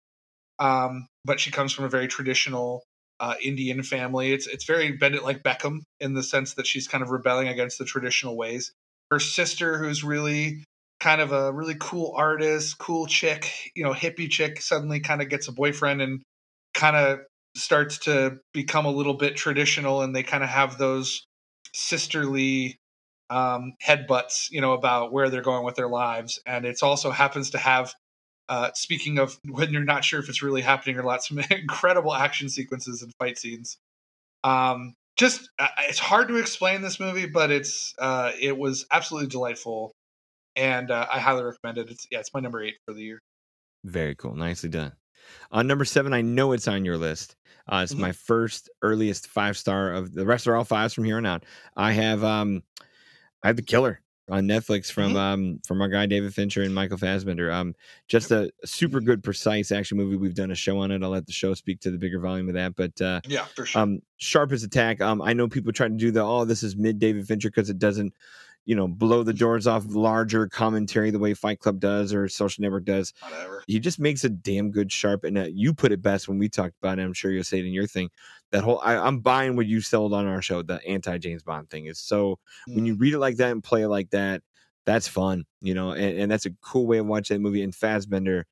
Um, but she comes from a very traditional uh, Indian family. It's it's very Bend It like Beckham in the sense that she's kind of rebelling against the traditional ways. Her sister, who's really kind of a really cool artist, cool chick, you know, hippie chick, suddenly kind of gets a boyfriend and kind of starts to become a little bit traditional, and they kind of have those sisterly um, headbutts, you know, about where they're going with their lives. And it also happens to have uh, speaking of when you're not sure if it's really happening or not, some incredible action sequences and fight scenes. Um, just uh, it's hard to explain this movie, but it's uh, it was absolutely delightful, and uh, I highly recommend it. It's yeah, it's my number eight for the year. Very cool. Nicely done. On number seven, I know it's on your list. Uh, it's Mhm. my first earliest five star of the rest are all fives from here on out. I have um I have the killer on Netflix from Mhm. um from our guy David Fincher and Michael Fassbender. Um just a super good, precise action movie. We've done a show on it. I'll let the show speak to the bigger volume of that. But uh Yeah, for sure. um sharp as attack um i know people try to do the oh this is mid david fincher because it doesn't you know blow the doors off larger commentary the way fight club does or social network does Whatever. he just makes a damn good sharp and uh, you put it best when we talked about it i'm sure you'll say it in your thing that whole I, i'm buying what you sold on our show the anti james bond thing is so when you read it like that and play it like that that's fun you know and, and that's a cool way of watching that movie and Fassbender,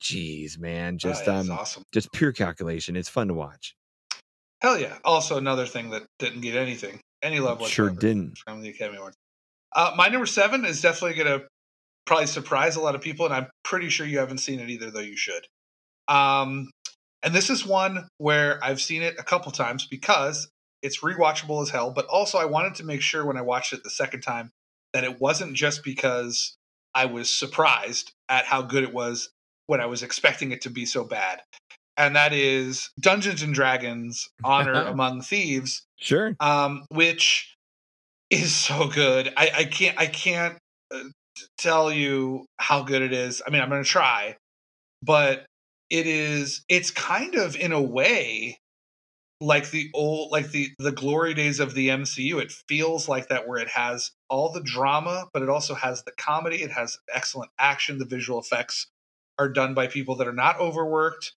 jeez man Oh, just um awesome. just pure calculation it's fun to watch Hell yeah! Also, another thing that didn't get anything, any love sure didn't from the Academy Awards. Uh, my number seven is definitely going to probably surprise a lot of people, and I'm pretty sure you haven't seen it either, though you should. Um, and this is one where I've seen it a couple times because it's rewatchable as hell. But also, I wanted to make sure when I watched it the second time that it wasn't just because I was surprised at how good it was when I was expecting it to be so bad. And that is Dungeons and Dragons Honor Among Thieves sure um, which is so good. I, I can't I can't uh, tell you how good it is. I mean, I'm going to try, but it is. It's kind of in a way like the old like the the glory days of the MCU. It feels like that where it has all the drama, but it also has the comedy. It has excellent action. The visual effects are done by people that are not overworked.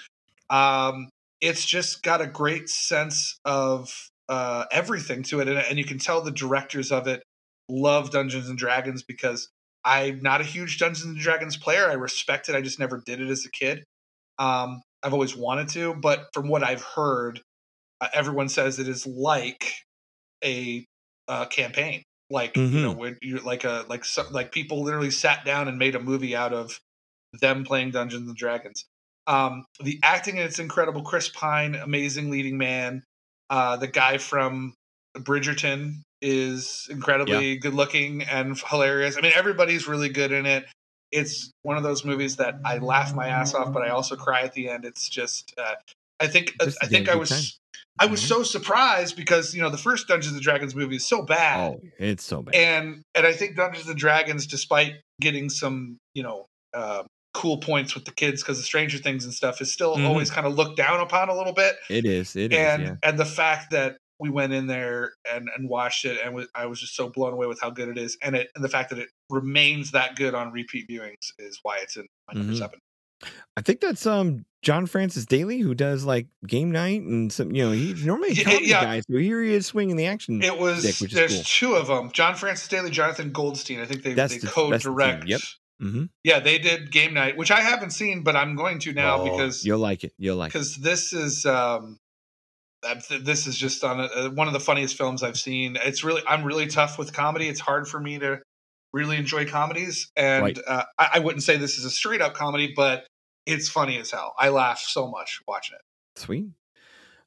Um, it's just got a great sense of uh, everything to it, and, and you can tell the directors of it love Dungeons and Dragons because I'm not a huge Dungeons and Dragons player. I respect it. I just never did it as a kid. Um, I've always wanted to, but from what I've heard, uh, everyone says it is like a uh, campaign, like you know, when you like a like so, like people literally sat down and made a movie out of them playing Dungeons and Dragons. Um, the acting in it's incredible. Chris Pine, amazing leading man. Uh, the guy from Bridgerton is incredibly good looking and hilarious. I mean, everybody's really good in it. It's one of those movies that I laugh my ass off, but I also cry at the end. It's just, uh, I think, Just I think I was, time. I was Mhm. so surprised because you know the first Dungeons and Dragons movie is so bad, Oh, it's so bad. and and I think Dungeons and Dragons, despite getting some you know uh, cool points with the kids because the Stranger Things and stuff, is still Mhm. always kind of looked down upon a little bit. it is. It is. and yeah. and the fact that we went in there and and watched it, and I was just so blown away with how good it is, and it and the fact that it remains that good on repeat viewings is why it's in my number Mhm. seven. I think that's um John Francis Daly who does like game night and some. You know, he's normally a Yeah, comedy yeah. guy, so here he is swinging the action. It was Stick, which is there's cool. two of them: John Francis Daly, Jonathan Goldstein. I think they That's they the- co that's the team, direct. yep. Hmm Yeah, they did game night, which I haven't seen, but I'm going to now Oh, because you'll like it. You'll like it. because this is um this is just on a, one of the funniest films I've seen. It's really I'm really tough with comedy. It's hard for me to really enjoy comedies, and Right. uh, I, I wouldn't say this is a straight up comedy, but it's funny as hell. I laugh so much watching it. Sweet.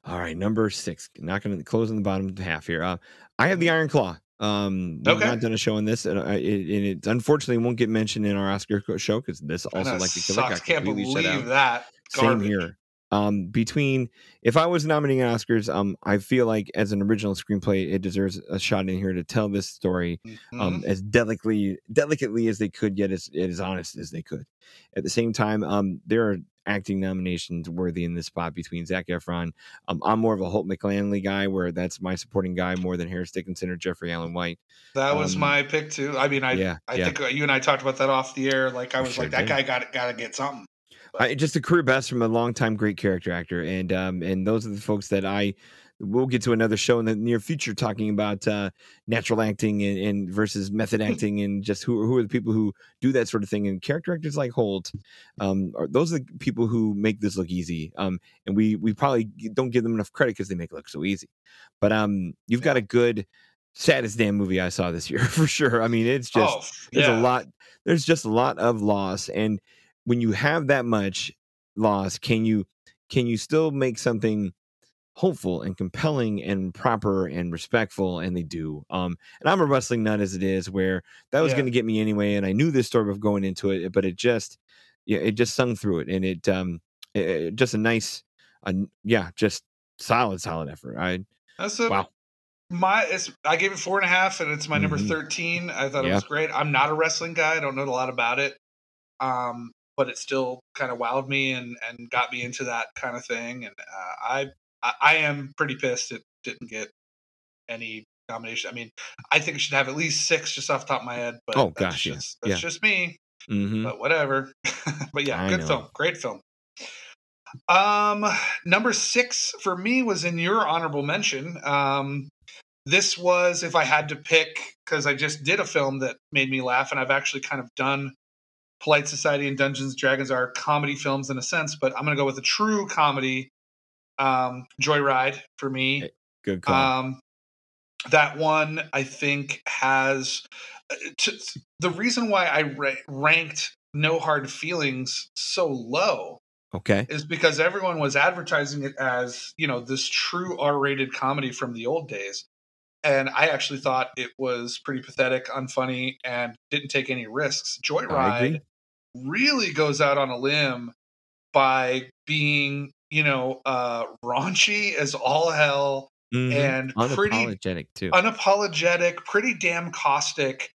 All right, number six. Not going to close on the bottom half here. Uh, I have the Iron Claw. Um, we've not done a show on this, and, uh, it, and it unfortunately won't get mentioned in our Oscar show because this also like the killer got Can't completely shut out. believe that. Same here. Um, between if I was nominating Oscars, um, I feel like as an original screenplay, it deserves a shot in here to tell this story Mhm. um, as delicately delicately as they could, yet as, as honest as they could. At the same time, um, there are acting nominations worthy in this spot between Zac Efron. Um, I'm more of a Holt McCallany guy, where that's my supporting guy more than Harris Dickinson or Jeremy Allen White. that was um, my pick too. I mean, I yeah, I yeah. think uh, you and I talked about that off the air. Like I was Sure like, that did. guy got got to get something. I, just a career best from a longtime great character actor, and um, and those are the folks that I we'll get to another show in the near future talking about uh, natural acting and, and versus method acting and just who who are the people who do that sort of thing and character actors like Holt, um, are those are the people who make this look easy. Um, and we we probably don't give them enough credit because they make it look so easy. But um, you've got a good saddest damn movie I saw this year for sure. I mean, it's just oh, there's a lot there's just a lot of loss and when you have that much loss can you can you still make something hopeful and compelling and proper and respectful and they do um and i'm a wrestling nut as it is where that was Yeah. going to get me anyway and i knew this story of going into it but it just yeah it just sung through it and it um it, it- just a nice uh, yeah just solid solid effort i That's a wow my it's I gave it four and a half and it's my number Mhm. 13. I thought it was great. I'm not a wrestling guy. I don't know a lot about it. Um, but it still kind of wowed me and and got me into that kind of thing. And uh, I, I I am pretty pissed it didn't get any nomination. I mean, I think it should have at least six just off the top of my head. But Oh, that's gosh, yeah. just, that's Yeah. just me. hmm But whatever. but yeah, I good know. film. Great film. Um, number six for me was in your honorable mention. Um, this was if I had to pick because I just did a film that made me laugh, and I've actually kind of done Polite Society and Dungeons and Dragons are comedy films in a sense, but I'm going to go with a true comedy. Um, Joyride for me. good call Um, that one I think has uh, t- the reason why I ra- ranked No Hard Feelings so low okay is because everyone was advertising it as you know this true R-rated comedy from the old days, and I actually thought it was pretty pathetic, unfunny, and didn't take any risks. Joyride really goes out on a limb by being you know uh raunchy as all hell Mhm. and pretty unapologetic too unapologetic, pretty damn caustic,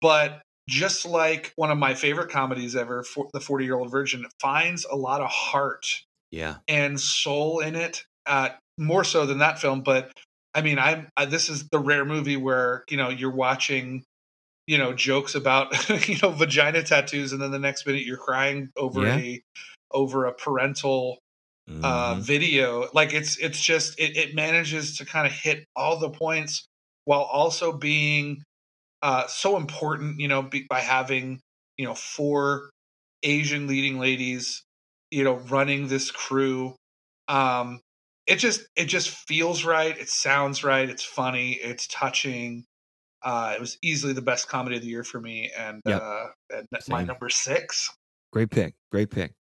but just like one of my favorite comedies ever, for the 40 year old virgin, finds a lot of heart yeah and soul in it, uh, more so than that film. But I mean, I'm I, this is the rare movie where you know you're watching, you know, jokes about you know vagina tattoos, and then the next minute you're crying over Yeah. a over a parental uh Mhm. video like it's it's just it, it manages to kind of hit all the points while also being uh so important you know be, by having you know four asian leading ladies you know, running this crew. Um, it just it just feels right. It sounds right. It's funny. It's touching. Uh, it was easily the best comedy of the year for me, and Yep. uh, and my number six. Great pick. Great pick.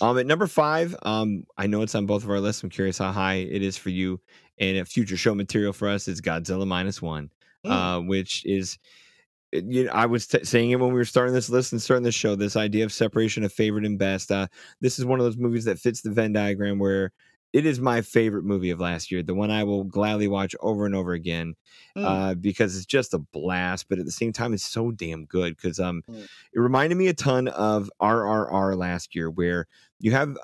Um, at number five, um, I know it's on both of our lists. I'm curious how high it is for you. And a future show material for us is Godzilla minus one, Mm. uh, which is, you know, I was t- saying it when we were starting this list and starting this show. This idea of separation of favorite and best. Uh, this is one of those movies that fits the Venn diagram where it is my favorite movie of last year, the one I will gladly watch over and over again Mm. uh, because it's just a blast. But at the same time, it's so damn good because um, Mm. it reminded me a ton of RRR last year, where you have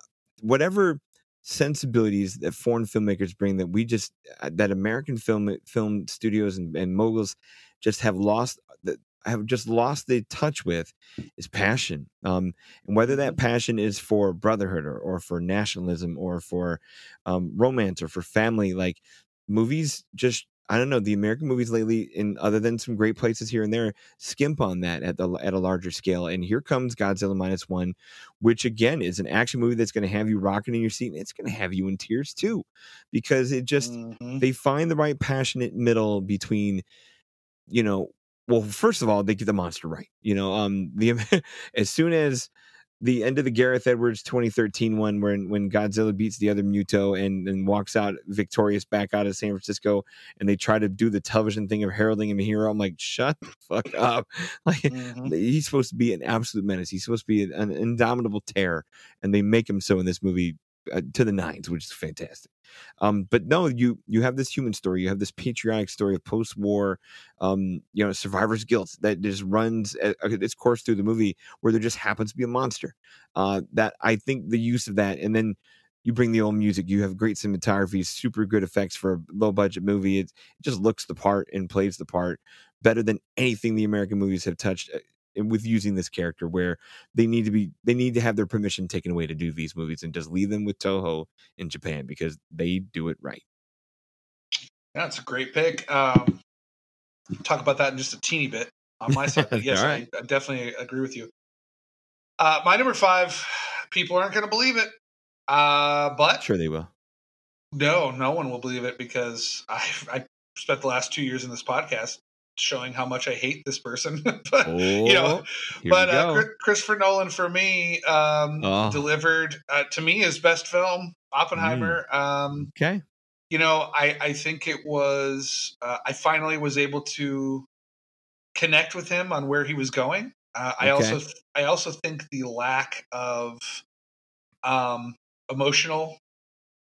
whatever sensibilities that foreign filmmakers bring that we just uh, that American film film studios and, and moguls just have lost that have just lost the touch with is passion. Um, and whether that passion is for brotherhood or, or for nationalism or for um, romance or for family, like movies just I don't know the American movies lately, in other than some great places here and there, skimp on that at the at a larger scale. And here comes Godzilla minus one, which again is an action movie that's going to have you rocking in your seat. And it's going to have you in tears too, because it just Mhm. they find the right passionate middle between, you know, well, first of all, they get the monster right. You know, um, the as soon as the end of the Gareth Edwards 2013 one, when when Godzilla beats the other Muto and and walks out victorious back out of San Francisco, and they try to do the television thing of heralding him a hero. I'm like, shut the fuck up! Like Mhm. he's supposed to be an absolute menace. He's supposed to be an, an indomitable terror, and they make him so in this movie uh, to the nines, which is fantastic. Um, but no, you you have this human story. You have this patriotic story of post-war, um, you know, survivor's guilt that just runs uh, its course through the movie, where there just happens to be a monster. Uh, that I think the use of that, and then you bring the old music. You have great cinematography, super good effects for a low-budget movie. It, it just looks the part and plays the part better than anything the American movies have touched uh, with using this character where they need to be they need to have their permission taken away to do these movies and just leave them with Toho in Japan because they do it right. That's a great pick. Um, talk about that in just a teeny bit on my side. Yes, right. I, I definitely agree with you. Uh, my number five, people aren't going to believe it, uh, but Sure they will. no, no one will believe it because I, I spent the last two years in this podcast showing how much I hate this person. but Oh, you know, but uh, Christopher Nolan for me um, Oh. delivered uh, to me his best film, Oppenheimer. Mm. Um, okay. you know i i think it was uh, i finally was able to connect with him on where he was going uh, i Okay. also i also think the lack of um emotional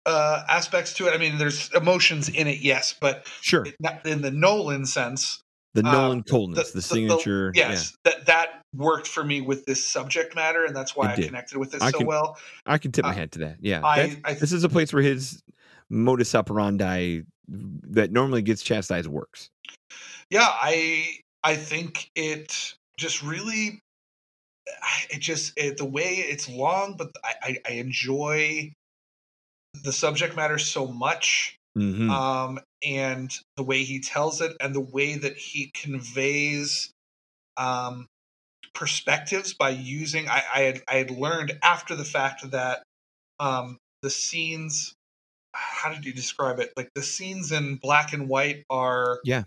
uh aspects to it i mean there's emotions in it yes but Sure. it, in the nolan sense The uh, Nolan coldness, the, signature. yes that that worked for me with this subject matter and that's why It i did. connected with it I so can- well. I can tip my uh, hat to that. Yeah. I- I- this is a place where his modus operandi that normally gets chastised works. yeah i i think it just really it just it, the way it's long but I i enjoy the subject matter so much hmm um and the way he tells it and the way that he conveys um perspectives by using i i had, I had learned after the fact that um the scenes how did you describe it like the scenes in black and white are Yeah.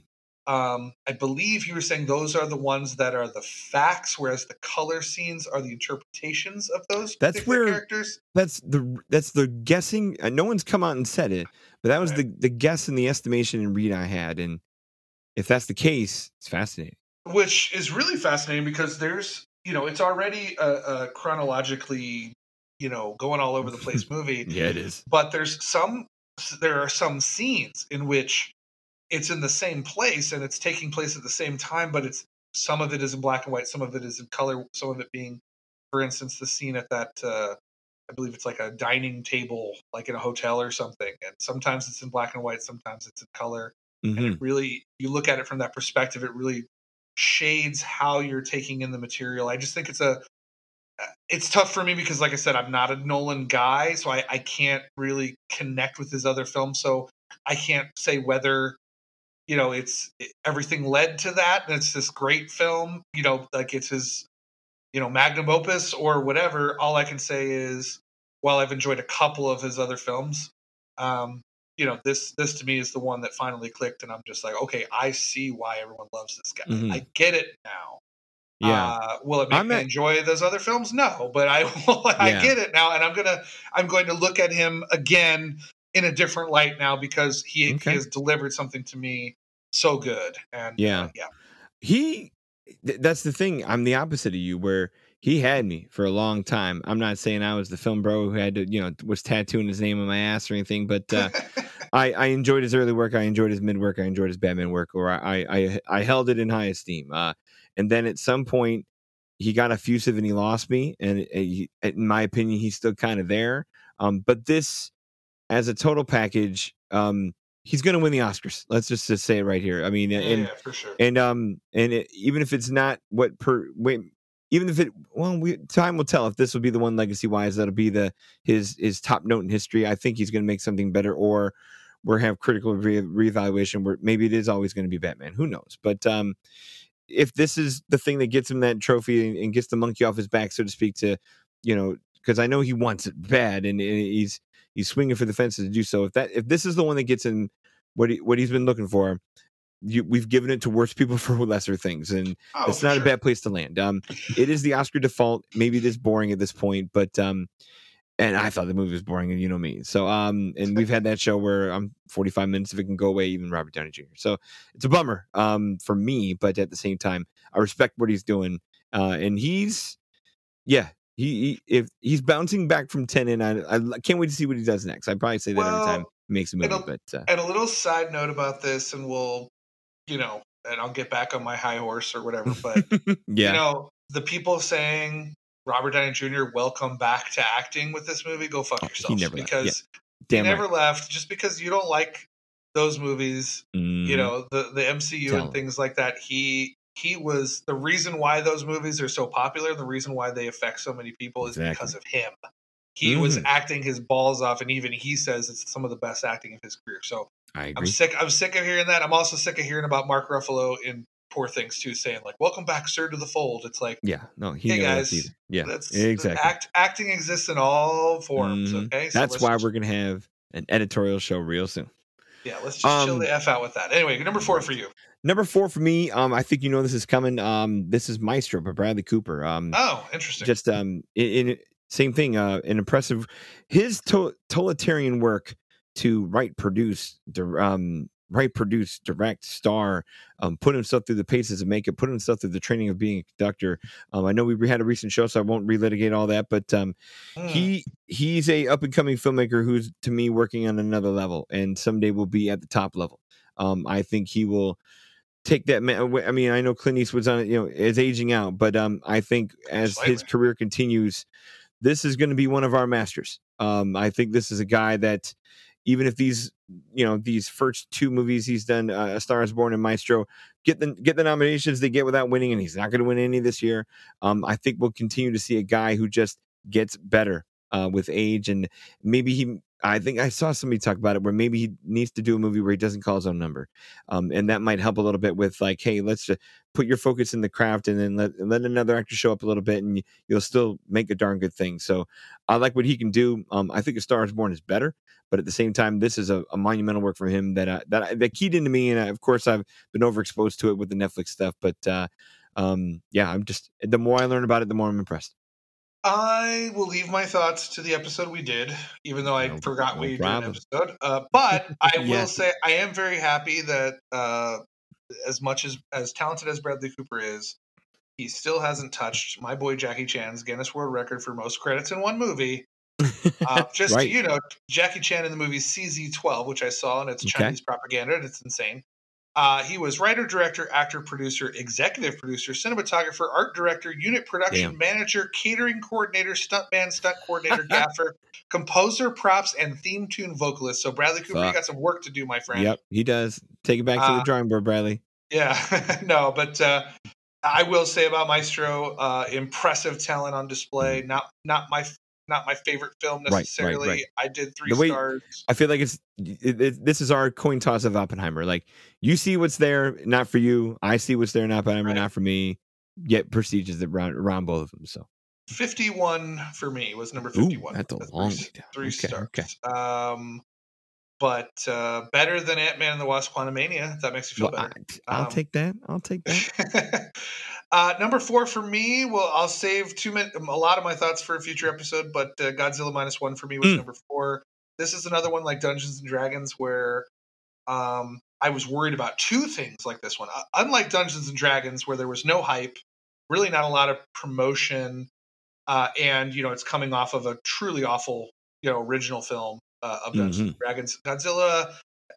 Um i believe you were saying those are the ones that are the facts whereas the color scenes are the interpretations of those That's where- characters That's the that's the guessing. Uh, no one's come out and said it, but that was Right. the the guess and the estimation and read I had. And if that's the case, it's fascinating. which is really fascinating because there's you know it's already a, a chronologically you know going all over the place movie Yeah, it is. but there's some there are some scenes in which it's in the same place and it's taking place at the same time but it's some of it is in black and white some of it is in color some of it being for instance the scene at that uh i believe it's like a dining table like in a hotel or something and sometimes it's in black and white sometimes it's in color and hmm it really you look at it from that perspective it really shades how you're taking in the material. I just think it's a it's tough for me because like i said i'm not a nolan guy so i, I can't really connect with his other films so i can't say whether you know it's everything led to that and it's this great film you know like it's his you know magnum opus or whatever all i can say is while I've enjoyed a couple of his other films, um, you know, this this to me is the one that finally clicked, and I'm just like, okay, I see why everyone loves this guy. Mhm. I get it now. Yeah. Uh, will it make I'm me at- enjoy those other films? No, but I will. I Yeah. get it now, and I'm gonna I'm going to look at him again in a different light now because he, Okay. he has delivered something to me so good. And uh, Yeah. yeah, he th- that's the thing i'm the opposite of you where he had me for a long time i'm not saying i was the film bro who had to you know was tattooing his name on my ass or anything but uh I, I enjoyed his early work. I enjoyed his mid work. I enjoyed his Batman work, or I, I I held it in high esteem. Uh, and then at some point, he got effusive and he lost me. And uh, he, in my opinion, he's still kind of there. Um, but this, as a total package, um, he's going to win the Oscars. Let's just, just say it right here. I mean, yeah, and yeah, for sure. and um and it, even if it's not what per wait even if it well we time will tell if this will be the one legacy wise that'll be the his his top note in history i think he's going to make something better or we're have critical re- reevaluation where maybe it is always going to be batman who knows but um if this is the thing that gets him that trophy and, and gets the monkey off his back so to speak to you know because i know he wants it bad and, and he's he's swinging for the fences to do so if that if this is the one that gets in what he what he's been looking for you, we've given it to worse people for lesser things, and Oh, it's not sure. a bad place to land. Um, it is the Oscar default. Maybe it is boring at this point, but um, and I thought the movie was boring, and you know me. So um, and we've had that show where I'm 45 minutes if it can go away, even Robert Downey Jr. So it's a bummer um for me, but at the same time, I respect what he's doing. Uh, and he's yeah. He, he if he's bouncing back from Tenet, I, I can't wait to see what he does next. I probably say that every time he makes a movie, it'll- but uh, And a little side note about this, and we'll, you know, and I'll get back on my high horse or whatever. But yeah, you know, the people saying Robert Downey Jr. welcome back to acting with this movie, go fuck Oh, he yourselves never left. because damn he right. never left. Just because you don't like those movies, you Mhm. know, the the MCU Tell and things like that. He he was the reason why those movies are so popular. The reason why they affect so many people is Exactly. because of him. He was Mhm. acting his balls off, and even he says it's some of the best acting of his career. So I I'm sick. I'm sick of hearing that. I'm also sick of hearing about Mark Ruffalo in Poor Things too, saying like "Welcome back, sir, to the fold." It's like Yeah, no, he Hey, guys. Yeah, that's exactly. Act, acting exists in all forms. Mhm. Okay, So That's why just- we're gonna have an editorial show real soon. yeah. Let's just chill Um, the f out with that. Anyway, number four for you. Number four for me, um, I think you know this is coming. Um, this is Maestro by Bradley Cooper. Um, Oh, interesting. just um, in, in same thing. Uh, an impressive. His to- totalitarian work to write, produce, dir- um, write, produce, direct, star, um, put himself through the paces of makeup, put himself through the training of being a conductor. Um, I know we had a recent show, so I won't relitigate all that, but um, Hmm. he he's a up and coming filmmaker who's to me working on another level and someday will be at the top level um i think he will take that ma- i mean i know clint eastwood's on it you know is aging out but um i think as his career continues this is going to be one of our masters um i think this is a guy that even if these you know these first two movies he's done uh, a star is born and maestro get the get the nominations they get without winning and he's not going to win any this year um i think we'll continue to see a guy who just gets better uh, with age, and maybe he. I think I saw somebody talk about it where maybe he needs to do a movie where he doesn't call his own number, um, and that might help a little bit with like, hey, let's just put your focus in the craft, and then let let another actor show up a little bit, and you, you'll still make a darn good thing. So I like what he can do. Um, I think A Star Is Born is better, but at the same time, this is a, a monumental work from him that uh, that I- that keyed into me, and I, of course I've been overexposed to it with the Netflix stuff, but uh, um, yeah, I'm just the more I learn about it, the more I'm impressed. I will leave my thoughts to the episode we did, even though I No- forgot no we problem. did an episode. Uh, but I will say I am very happy that uh, as much as as talented as Bradley Cooper is, he still hasn't touched my boy Jackie Chan's Guinness World Record for most credits in one movie. Uh, just Right. you know, Jackie Chan in the movie CZ12, which I saw, and it's Okay. Chinese propaganda, and it's insane. Uh, he was writer, director, actor, producer, executive producer, cinematographer, art director, unit production Damn. manager, catering coordinator, stuntman, stunt coordinator, gaffer, composer, props, and theme tune vocalist. So Bradley Cooper, you got some work to do, my friend. Yep, he does. Take it back to the Uh, drawing board, Bradley. Yeah, no, but uh, I will say about Maestro, uh, impressive talent on display. Not not my not my favorite film Mm. right, necessarily. right. I did three way- stars. I feel like it's it, it, this is our coin toss of Oppenheimer. Like you see what's there, not for you. I see what's there, not Oppenheimer, Right. not for me. Yet prestigious around around both of them. So 51 for me was number Ooh, 51. that's a That's long three, three Okay, stars. okay. Um, but uh, better than Ant Man and the Wasp: Quantumania. That makes you feel Well, better. I, I'll Um, take that. I'll take that. uh, number four for me. Well, I'll save two a lot of my thoughts for a future episode, but uh, Godzilla minus one for me was Mm. number four. This is another one like Dungeons and Dragons where um, I was worried about two things like this one. Uh, unlike Dungeons and Dragons, where there was no hype, really not a lot of promotion, uh, and you know it's coming off of a truly awful you know original film uh, of Dungeons and Dragons. Godzilla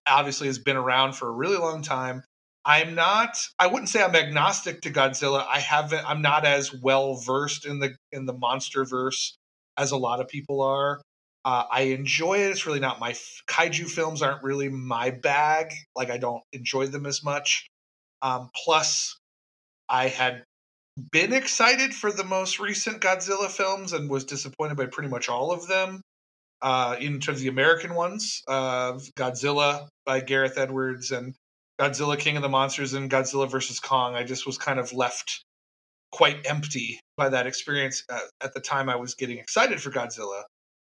obviously has been around for a really long time. I'm not. I wouldn't say I'm agnostic to Godzilla. I haven't. I'm not as well versed in the in the monster verse as a lot of people are. Uh, I enjoy it. It's really not my f- kaiju films aren't really my bag. Like I don't enjoy them as much. Um, plus, I had been excited for the most recent Godzilla films and was disappointed by pretty much all of them. Uh, in terms of the American ones, uh, Godzilla by Gareth Edwards and Godzilla King of the Monsters and Godzilla versus Kong, I just was kind of left quite empty by that experience. Uh, at the time, I was getting excited for Godzilla.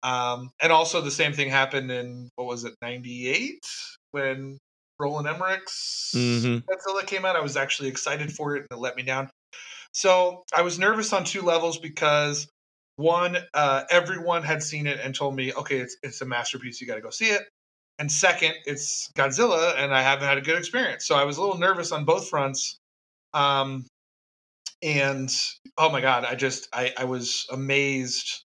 Um, and also, the same thing happened in, what was it, 98? When Roland Emmerich's Mhm. Godzilla came out. I was actually excited for it and it let me down. So I was nervous on two levels because one, uh, everyone had seen it and told me, okay, it's it's a masterpiece. You got to go see it. And second, it's Godzilla, and I haven't had a good experience. So I was a little nervous on both fronts. Um, and oh my god, I just I, I was amazed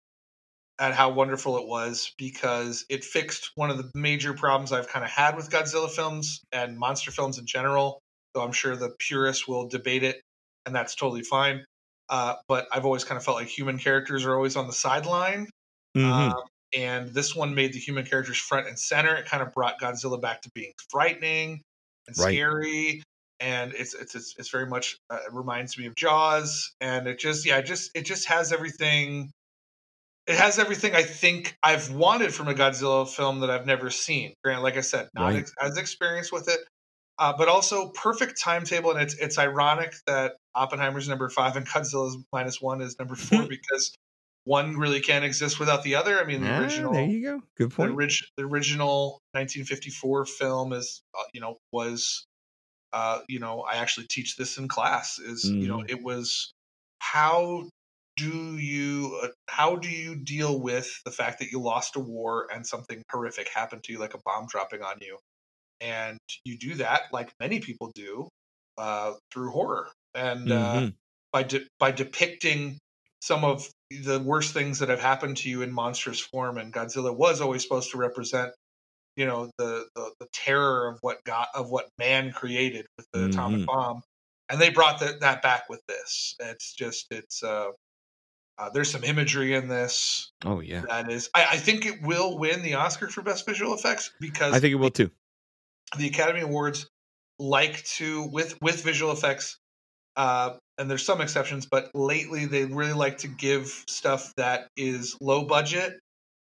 at how wonderful it was because it fixed one of the major problems I've kind of had with Godzilla films and monster films in general. Though I'm sure the purists will debate it, and that's totally fine. Uh, but I've always kind of felt like human characters are always on the sideline. Mhm. Um, and this one made the human characters front and center. It kind of brought Godzilla back to being frightening and Right. scary. And it's, it's it's it's very much uh, it reminds me of Jaws, and it just yeah, it just it just has everything. It has everything I think I've wanted from a Godzilla film that I've never seen. Grant, like I said, not Right. ex- as experienced with it, uh, but also perfect timetable. And it's it's ironic that Oppenheimer's number five and Godzilla's minus one is number four because one really can't exist without the other. I mean, the Ah, original there you go. Good the, point. orig- the original 1954 film is uh, you know was uh, you know I actually teach this in class is you know Mhm. it was how do you uh, how do you deal with the fact that you lost a war and something horrific happened to you like a bomb dropping on you and you do that like many people do uh, through horror and uh, Mhm. by de- by depicting some of the worst things that have happened to you in monstrous form and Godzilla was always supposed to represent you know the the, the terror of what got of what man created with the atomic Mhm. bomb and they brought that that back with this it's just it's uh, uh there's some imagery in this Oh yeah. that is I, I think it will win the Oscar for best visual effects because I think it will too. The Academy Awards like to with with visual effects, uh, and there's some exceptions, but lately they really like to give stuff that is low budget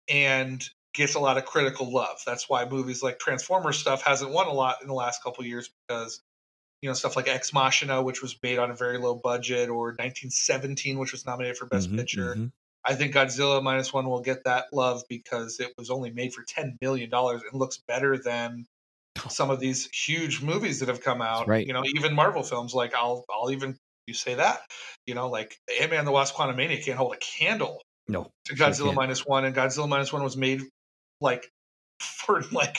and gets a lot of critical love. That's why movies like Transformers stuff hasn't won a lot in the last couple of years because you know stuff like Ex Machina, which was made on a very low budget, or 1917, which was nominated for Best Mhm, Picture. mhm. I think Godzilla minus one will get that love because it was only made for ten million dollars and looks better than some of these huge movies that have come out. right. You know, even Marvel films. Like I'll I'll even you say that. You know, like Ant Man the Wasp: Quantumania can't hold a candle No. to Godzilla minus one, and Godzilla minus one was made like for like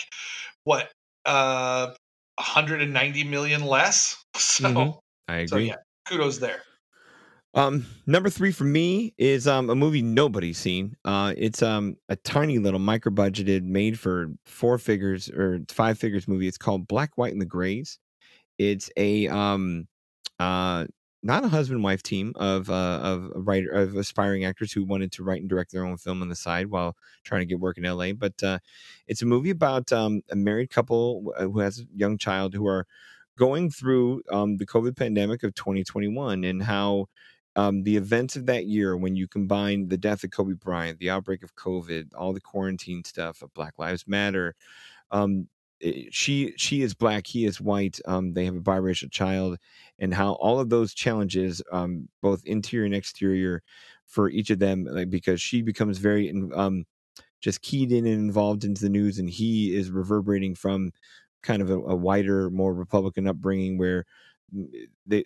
what uh 190 million less. So Mhm. I so agree. yeah, kudos there. Um, number three for me is um a movie nobody's seen. Uh, it's um a tiny little micro budgeted, made for four figures or five figures movie. It's called Black, White, and the Grays. It's a um uh not a husband wife team of uh of writer of aspiring actors who wanted to write and direct their own film on the side while trying to get work in LA. But uh, it's a movie about um a married couple who has a young child who are going through um the COVID pandemic of 2021 and how um, the events of that year, when you combine the death of Kobe Bryant, the outbreak of COVID, all the quarantine stuff of Black Lives Matter, um, she she is black, he is white. Um, they have a biracial child, and how all of those challenges, um, both interior and exterior, for each of them, like because she becomes very um just keyed in and involved into the news, and he is reverberating from kind of a, a wider, more Republican upbringing where mm, they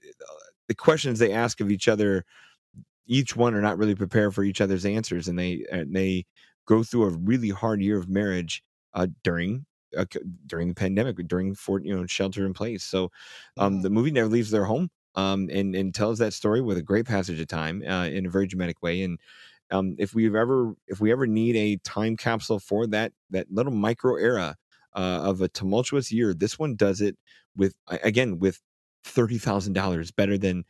the questions they ask of each other each one are not really prepared for each other's answers and they and they go through a really hard year of marriage uh, during uh, during the pandemic during for you know shelter in place. So um, the movie never leaves their home um, and and tells that story with a great passage of time uh, in a very dramatic way and um, if we've ever if we ever need a time capsule for that that little micro era uh, of a tumultuous year this one does it with again with thirty thousand dollars better than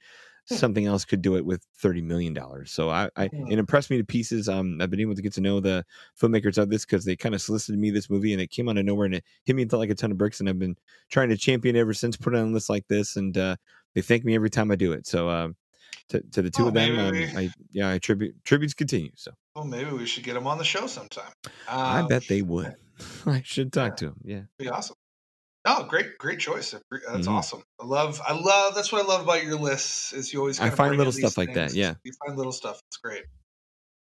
Hmm. something else could do it with thirty million dollars. So I, I hmm. it impressed me to pieces. Um, I've been able to get to know the filmmakers of this because they kind of solicited me this movie and it came out of nowhere and it hit me and felt like a ton of bricks. And I've been trying to champion ever since, put it on lists like this, and uh, they thank me every time I do it. So uh, to, to the two oh, of them, um, I yeah, I tribute tributes continue. So well, maybe we should get them on the show sometime. Um, I bet they would. I should talk yeah, to them. Yeah, be awesome. Oh, great, great choice. That's mm-hmm. awesome. I love, I love. That's what I love about your lists. Is you always. I find little stuff like that. Yeah, you find little stuff. It's great.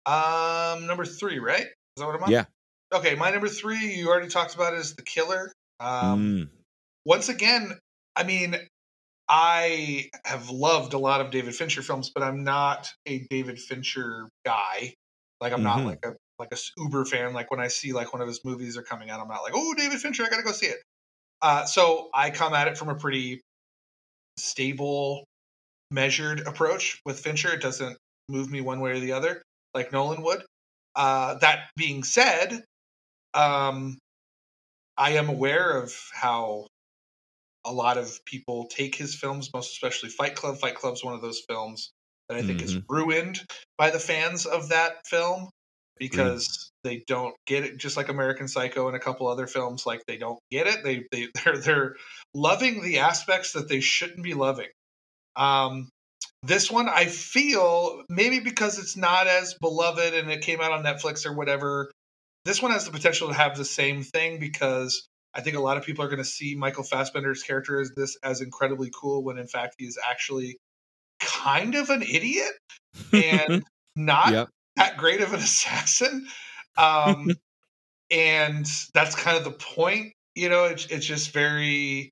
Um, number three, right? Is that what I'm on? Yeah. Okay, my number three, you already talked about, is the killer. Um, mm. once again, I mean, I have loved a lot of David Fincher films, but I'm not a David Fincher guy. Like, I'm mm-hmm. not like a like a uber fan. Like when I see like one of his movies are coming out, I'm not like, oh, David Fincher, I gotta go see it. Uh, so I come at it from a pretty stable, measured approach with Fincher. It doesn't move me one way or the other like Nolan would. Uh, that being said, um, I am aware of how a lot of people take his films, most especially Fight Club. Fight Club's one of those films that I think mm-hmm. is ruined by the fans of that film because they don't get it just like american psycho and a couple other films like they don't get it. They, they they're they're loving the aspects that they shouldn't be loving. Um this one i feel maybe because it's not as beloved and it came out on netflix or whatever this one has the potential to have the same thing because i think a lot of people are going to see michael fassbender's character as this as incredibly cool when in fact he's actually kind of an idiot and not yep. that great of an assassin. Um, and that's kind of the point. You know, it's it's just very.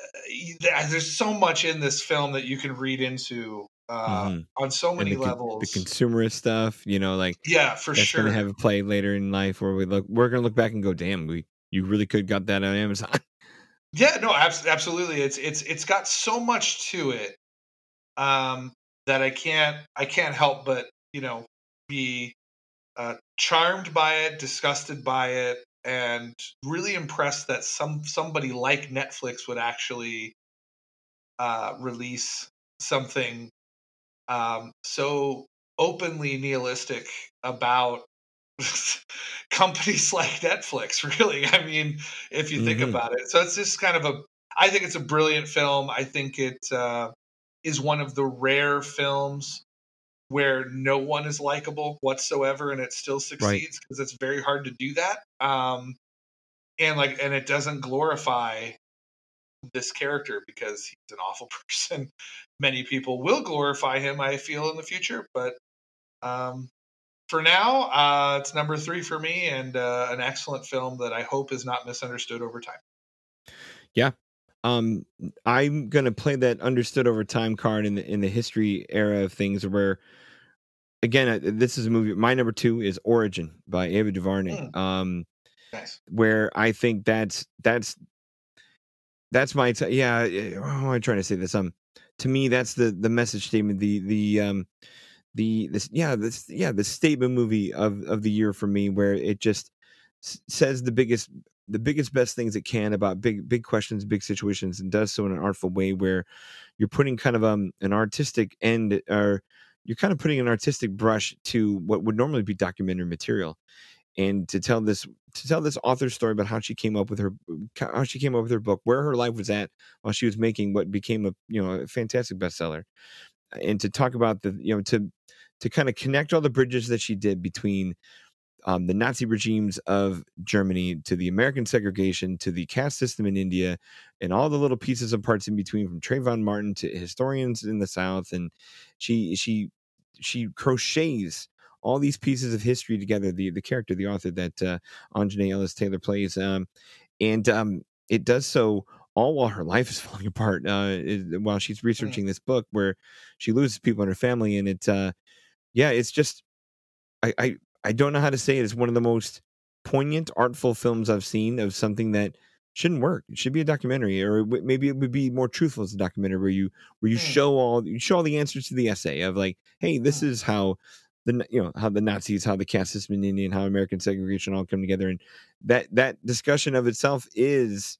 Uh, there's so much in this film that you can read into uh, mm-hmm. on so many the, levels. The consumerist stuff, you know, like yeah, for that's sure. Gonna have a play later in life where we look, we're gonna look back and go, "Damn, we you really could got that on Amazon." Yeah, no, absolutely. It's it's it's got so much to it um, that I can't I can't help but you know be uh, charmed by it, disgusted by it, and really impressed that some somebody like Netflix would actually uh, release something um, so openly nihilistic about companies like Netflix. Really, I mean, if you think mm-hmm. about it, so it's just kind of a. I think it's a brilliant film. I think it uh, is one of the rare films where no one is likable whatsoever and it still succeeds because right. it's very hard to do that um and like and it doesn't glorify this character because he's an awful person. Many people will glorify him i feel in the future but um for now uh it's number three for me and uh, an excellent film that i hope is not misunderstood over time. Yeah. Um i'm gonna play that understood over time card in the in the history era of things where again this is a movie my number two is origin by ava duvernay mm. um nice. where i think that's that's that's my t- yeah how am i trying to say this um to me that's the the message statement the the um the this yeah this yeah the statement movie of of the year for me where it just s- says the biggest the biggest best things it can about big big questions big situations and does so in an artful way where you're putting kind of um an artistic end or you're kind of putting an artistic brush to what would normally be documentary material and to tell this to tell this author's story about how she came up with her how she came up with her book where her life was at while she was making what became a you know a fantastic bestseller and to talk about the you know to to kind of connect all the bridges that she did between um, the Nazi regimes of Germany to the American segregation to the caste system in India and all the little pieces and parts in between from Trayvon Martin to historians in the South. And she she she crochets all these pieces of history together. The the character, the author that uh, Aunjanue Ellis Taylor plays, um, and um, it does so all while her life is falling apart. Uh, while she's researching this book, where she loses people in her family, and it, uh, yeah, it's just, I, I, I don't know how to say it. It's one of the most poignant, artful films I've seen of something that shouldn't work. It should be a documentary, or maybe it would be more truthful as a documentary where you where you mm. show all you show all the answers to the essay of like, hey, this mm. is how the you know how the Nazis, how the caste system in India, and how American segregation all come together, and that that discussion of itself is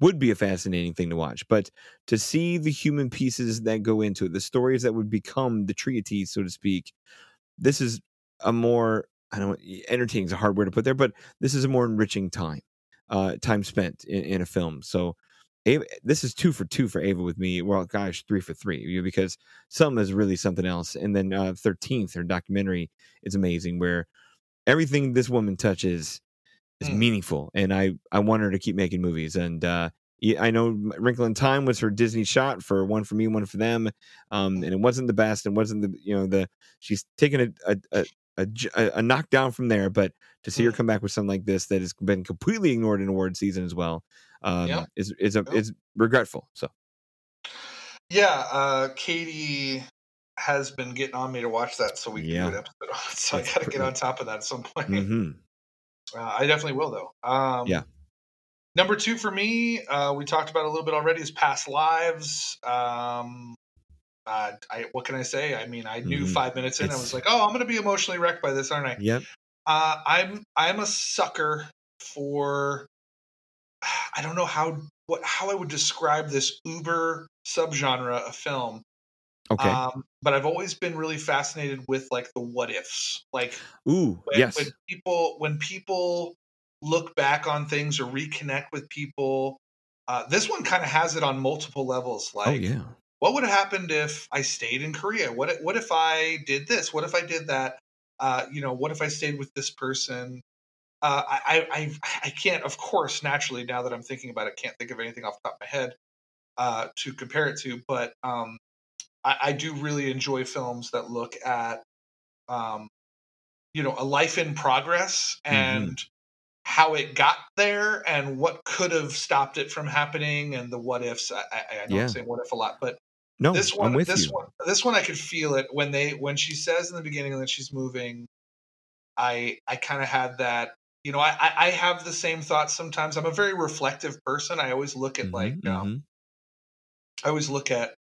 would be a fascinating thing to watch. But to see the human pieces that go into it, the stories that would become the treatise, so to speak, this is a more I don't entertaining is a hard word to put there, but this is a more enriching time, uh, time spent in, in a film. So Ava, this is two for two for Ava with me. Well, gosh, three for three because Selma is really something else. And then uh, 13th, her documentary is amazing where everything this woman touches is mm. meaningful. And I, I want her to keep making movies. And uh, I know Wrinkle in Time was her Disney shot for one for me, one for them. Um, and it wasn't the best and wasn't the, you know, the, she's taken a, a, a a, a knockdown from there, but to see her mm. come back with something like this that has been completely ignored in award season as well um, yep. is is a, yep. is regretful. So, yeah, uh, Katie has been getting on me to watch that so we can yeah. do an episode on it. So That's I got to get on top of that at some point. Mm-hmm. Uh, I definitely will, though. Um, yeah. Number two for me, uh, we talked about a little bit already, is Past Lives. Um, uh, I, what can I say? I mean, I knew mm-hmm. five minutes in, it's... I was like, "Oh, I'm going to be emotionally wrecked by this, aren't I?" Yep. Uh, I'm I'm a sucker for I don't know how what how I would describe this uber subgenre of film. Okay. Um, but I've always been really fascinated with like the what ifs. Like ooh, when, yes. when people when people look back on things or reconnect with people. Uh, this one kind of has it on multiple levels. Oh, like, oh, yeah. What would have happened if I stayed in Korea? What what if I did this? What if I did that? Uh, you know, what if I stayed with this person? Uh, I, I I can't, of course, naturally now that I'm thinking about it, can't think of anything off the top of my head uh, to compare it to. But um, I, I, do really enjoy films that look at, um, you know, a life in progress mm-hmm. and mm-hmm. how it got there and what could have stopped it from happening and the what ifs. I, I, I know yeah. I'm saying what if a lot, but no, this one, I'm with this you. one, this one, I could feel it when they when she says in the beginning that she's moving. I I kind of had that you know, I, I have the same thoughts sometimes. I'm a very reflective person. I always look at mm-hmm, like, um, mm-hmm. I always look at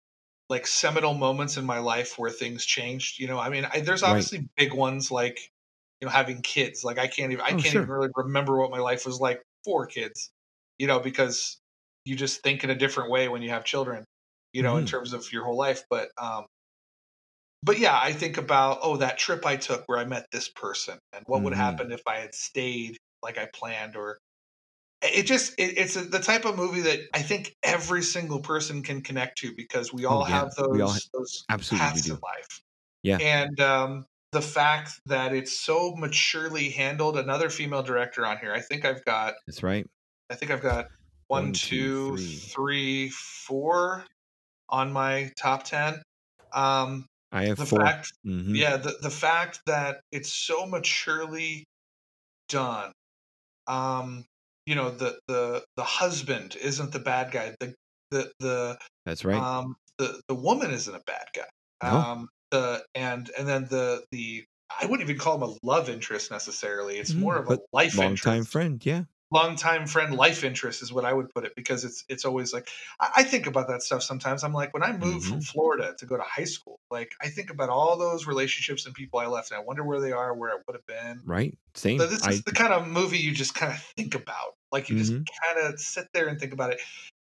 like seminal moments in my life where things changed. You know, I mean, I, there's obviously right. big ones like, you know, having kids. Like I can't even, I oh, can't sure. even really remember what my life was like for kids. You know, because you just think in a different way when you have children. You know, mm-hmm. in terms of your whole life. But um, but yeah, I think about oh that trip I took where I met this person and what mm-hmm. would happen if I had stayed like I planned or it just it, it's a, the type of movie that I think every single person can connect to because we all oh, yeah. have those all, those absolutely paths in life. Yeah, and um, the fact that it's so maturely handled. Another female director on here. I think I've got. That's right. I think I've got one, one two, two three. three, four on my top ten. Um, I have the four. fact, mm-hmm. yeah, the the fact that it's so maturely done. Um, you know, the the the husband isn't the bad guy. The the the that's right. Um, the the woman isn't a bad guy. No. Um, the and and then the the I wouldn't even call him a love interest necessarily. It's mm, more of a life long interest. friend. Yeah, longtime friend life interest is what I would put it because it's it's always like I, I think about that stuff sometimes. I'm like when I moved mm-hmm. from Florida to go to high school, like I think about all those relationships and people I left, and I wonder where they are, where I would have been. Right, same. So this I, is the kind of movie you just kind of think about, like you mm-hmm. just kind of sit there and think about it.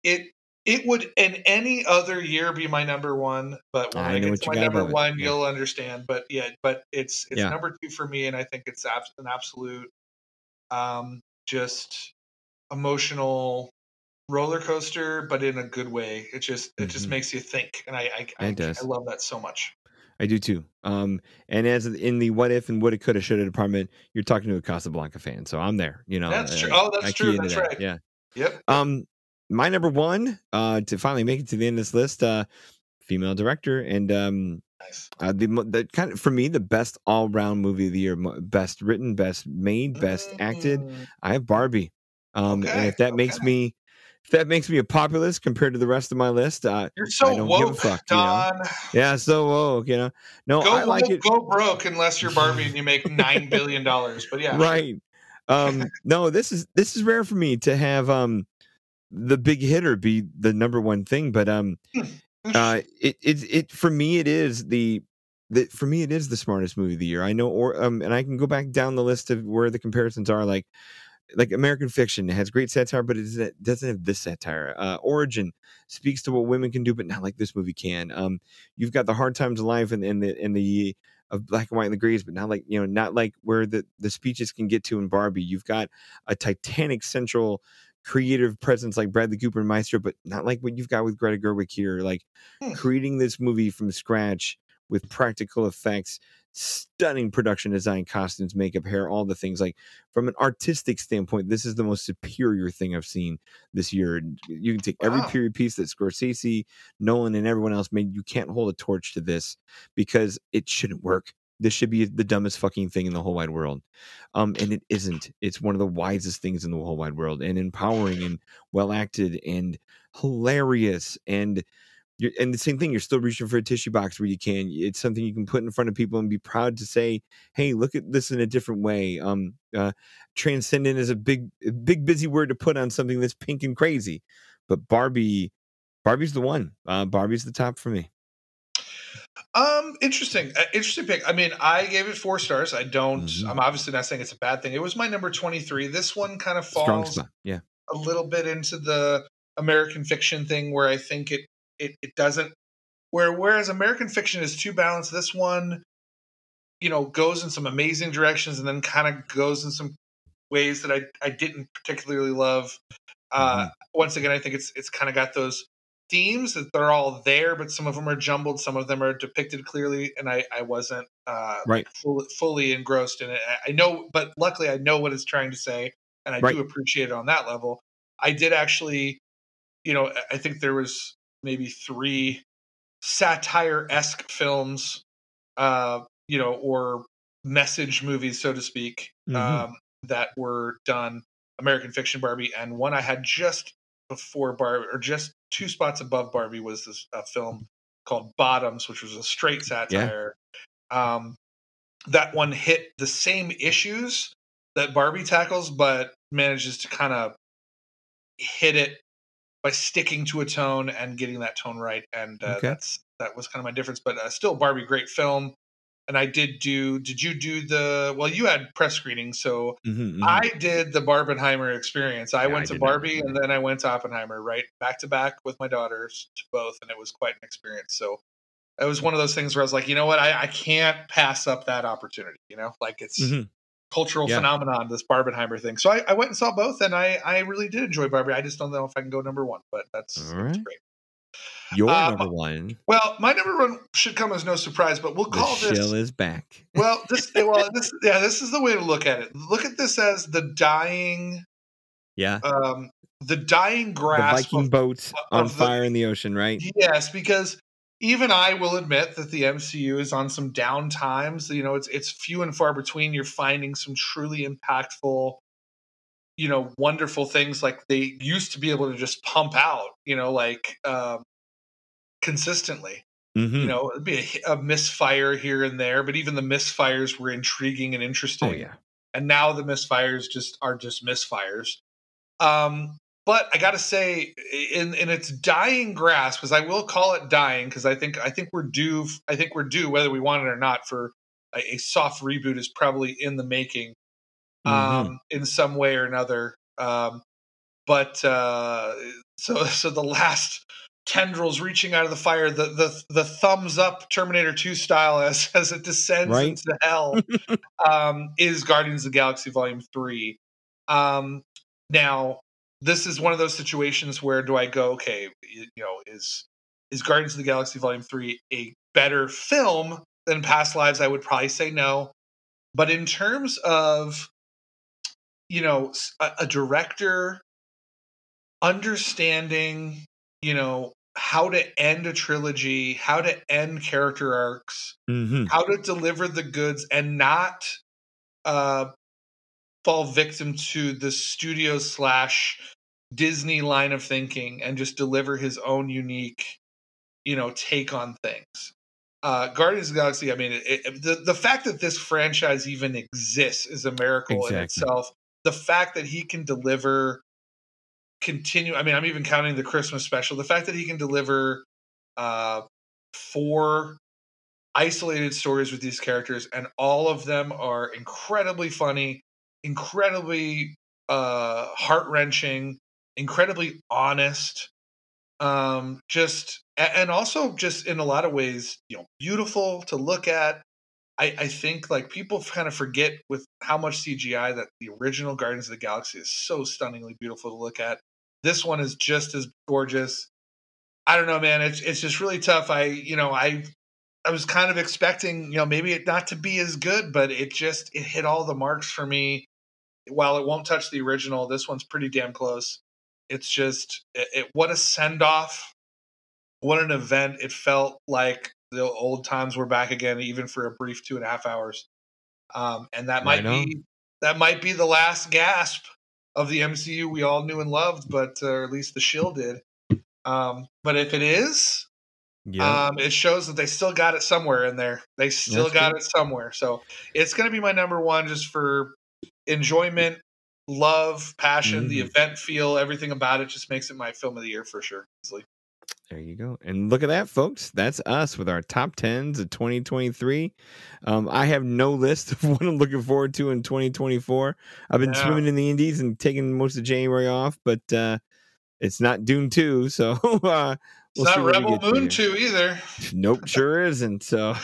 It it would in any other year be my number one, but when I, I get to my number one, you'll understand. But yeah, but it's it's yeah. number two for me, and I think it's an absolute um, just emotional roller coaster, but in a good way. It just it mm-hmm. just makes you think, and I I, I, I love that so much. I do too. Um, and as in the what if and woulda, coulda, shoulda department, you're talking to a Casablanca fan, so I'm there. You know, That's true. uh, Oh, that's I true. That's that, right. Yeah. Yep. Um, my number one, uh, to finally make it to the end of this list, uh, female director, and um, Nice. uh, the the kind of for me the best all round movie of the year, best written, best made, best acted. Mm, I have Barbie. Um, and if that makes me, if that makes me a populist compared to the rest of my list, uh, You're I so don't give a woke, fuck, you know? Don. yeah, so woke, you know. No, Go I like woke, it. go broke unless you're Barbie and you make nine billion dollars. But yeah, Right. Um, no, this is this is rare for me to have um the big hitter be the number one thing, but um uh it it it for me it is the the for me it is the smartest movie of the year. I know or um and I can go back down the list of where the comparisons are like like American Fiction has great satire, but it doesn't- have this satire. Uh, Origin speaks to what women can do, but not like this movie can. Um, you've got the Hard Times of Life and, and the and the of Black and White and the Grays, but not like you know, not like where the the speeches can get to in Barbie. You've got a Titanic central creative presence like Bradley Cooper and Maestro, but not like what you've got with Greta Gerwig here. Like Hmm. creating this movie from scratch with practical effects, stunning production design, costumes, makeup, hair, all the things. Like from an artistic standpoint, this is the most superior thing I've seen this year. And You can take every period piece that Scorsese, Nolan, and everyone else made. You can't hold a torch to this because it shouldn't work. This should be the dumbest fucking thing in the whole wide world. Um, and it isn't. It's one of the wisest things in the whole wide world and empowering and well acted and hilarious and you're, and the same thing you're still reaching for a tissue box where you can it's something you can put in front of people and be proud to say hey look at this in a different way um uh transcendent is a big big busy word to put on something that's pink and crazy but barbie barbie's the one uh barbie's the top for me Um, interesting. Uh, interesting pick. I mean, I gave it four stars. I don't. Mhm. I'm obviously not saying it's a bad thing. It was my number 23. This one kind of falls yeah a little bit into the American fiction thing where I think it it, it doesn't where whereas American fiction is too balanced, this one, you know, goes in some amazing directions and then kind of goes in some ways that I, I didn't particularly love. Uh, Once again, I think it's it's kind of got those themes that they're all there, but some of them are jumbled, some of them are depicted clearly, and I I wasn't uh, Right. fully, fully engrossed in it. I- know, but luckily I know what it's trying to say, and I Right. do appreciate it on that level. I did actually, you know, I- think there was maybe three satire esque films, uh, you know, or message movies, so to speak, Mhm. um, that were done. American Fiction Barbie, and one I had just before Barbie, or just two spots above Barbie, was this a film called Bottoms, which was a straight satire. Um, that one hit the same issues that Barbie tackles, but manages to kind of hit it by sticking to a tone and getting that tone right. And uh, Okay. that's that was kind of my difference. But uh, still, Barbie, great film. And I did do. Did you do the? Well, you had press screenings, so Mhm, mhm. I did the Barbenheimer experience. I Yeah, went I to. Barbie and then I went to Oppenheimer, right back to back with my daughters to both, and it was quite an experience. So it was one of those things where I was like, you know what, I, I can't pass up that opportunity. You know, like it's Mhm. cultural Yeah. phenomenon, this Barbenheimer thing. So I, I went and saw both, and I I really did enjoy Barbie. I just don't know if I can go number one, but that's, All that's great. Your um, number one. Well, my number one should come as no surprise, but we'll the call this shell is back. well, this well, this yeah, this is the way to look at it. Look at this as the dying yeah. um the dying the grasp viking of, boats on of the- fire in the ocean right? Yes because even i will admit that the mcu is on some down times. You know it's it's few and far between. You're finding some truly impactful you know wonderful things like they used to be able to just pump out you know like um consistently Mhm. you know it'd be a, a misfire here and there but even the misfires were intriguing and interesting oh yeah and now the misfires just are just misfires. Um, but I got to say, in in its dying grasp, because I will call it dying, because I think I think we're due. I think we're due, whether we want it or not, for a, a soft reboot is probably in the making, um, in some way or another. Um, but uh, so so the last tendrils reaching out of the fire, the the the thumbs up Terminator Two style as as it descends Right. into hell um, is Guardians of the Galaxy Volume Three. Um, now, this is one of those situations where do I go? Okay, you, you know, is is Guardians of the Galaxy Volume Three a better film than past lives, I would probably say no. But in terms of, you know, a, a director understanding, you know, how to end a trilogy, how to end character arcs, Mm-hmm. how to deliver the goods and not uh, fall victim to the studio slash Disney line of thinking and just deliver his own unique, you know, take on things. Uh, Guardians of the Galaxy. I mean, it, it, the the fact that this franchise even exists is a miracle in itself. The fact that he can deliver, continue. I mean, I'm even counting the Christmas special. The fact that he can deliver uh, four isolated stories with these characters, and all of them are incredibly funny, incredibly uh, heart wrenching, incredibly honest. Um, just and also just in a lot of ways, you know, beautiful to look at. I, I think like people kind of forget with how much CGI that the original Guardians of the Galaxy is so stunningly beautiful to look at. This one is just as gorgeous. I don't know, man. It's it's just really tough. I you know I I was kind of expecting you know maybe it not to be as good, but it just it hit all the marks for me. While it won't touch the original, this one's pretty damn close. It's just it, it what a send off, what an event. It felt like the old times were back again, even for a brief two and a half hours. Um, and that might be that might be the last gasp of the MCU we all knew and loved, but uh, or at least the Shield did. Um, but if it is, Yeah. um, it shows that they still got it somewhere in there. They still That's got good. it somewhere. So it's going to be my number one just for enjoyment, love, passion, the Mhm. event feel, everything about it just makes it my film of the year for sure. Easily. There you go. And look at that, folks. That's us with our top 10s of 2023. Um, I have no list of what I'm looking forward to in 2024. I've been Yeah. swimming in the Indies and taking most of January off, but uh, it's not Dune 2. So uh, we'll see not Rebel Moon here. 2 either. Nope, sure isn't. So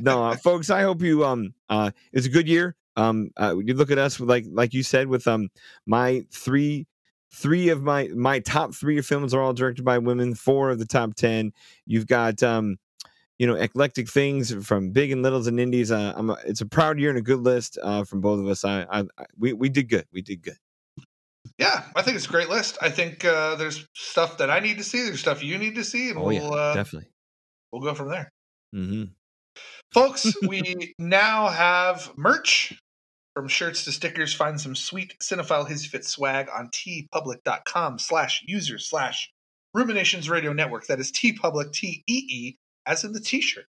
no, uh, folks, I hope you um uh it's a good year. Um uh, you look at us with like like you said with um my three three of my my top three films are all directed by women, four of the top 10. You've got um you know eclectic things from big and littles and indies. Uh, I'm a, it's a proud year and a good list uh from both of us. I, I, I we we did good. We did good. Yeah, I think it's a great list. I think uh, there's stuff that I need to see. There's stuff you need to see, and Oh we'll yeah, uh, definitely. we'll go from there. mm-hmm. Folks, we now have merch from shirts to stickers. Find some sweet Cinephile Hissy Fit swag on teepublic.com slash user slash Ruminations Radio Network. That is TeePublic, T-E-E, as in the t-shirt.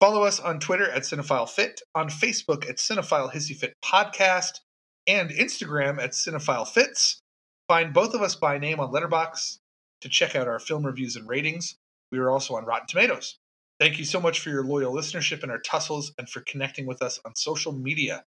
Follow us on Twitter at Cinephile Fit, on Facebook at Cinephile Hissy Fit Podcast, and Instagram at Cinephile Fits. Find both of us by name on Letterboxd to check out our film reviews and ratings. We are also on Rotten Tomatoes. Thank you so much for your loyal listenership and our tussles and for connecting with us on social media.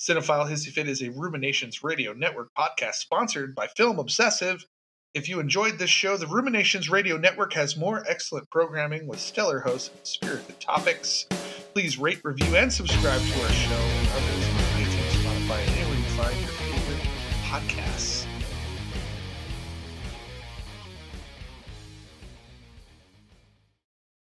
Cinephile Hissy Fit is a Ruminations Radio Network podcast sponsored by Film Obsessive. If you enjoyed this show, the Ruminations Radio Network has more excellent programming with stellar hosts and spirited topics. Please rate, review, and subscribe to our show and others on iTunes, Spotify, and anywhere you find your favorite podcasts.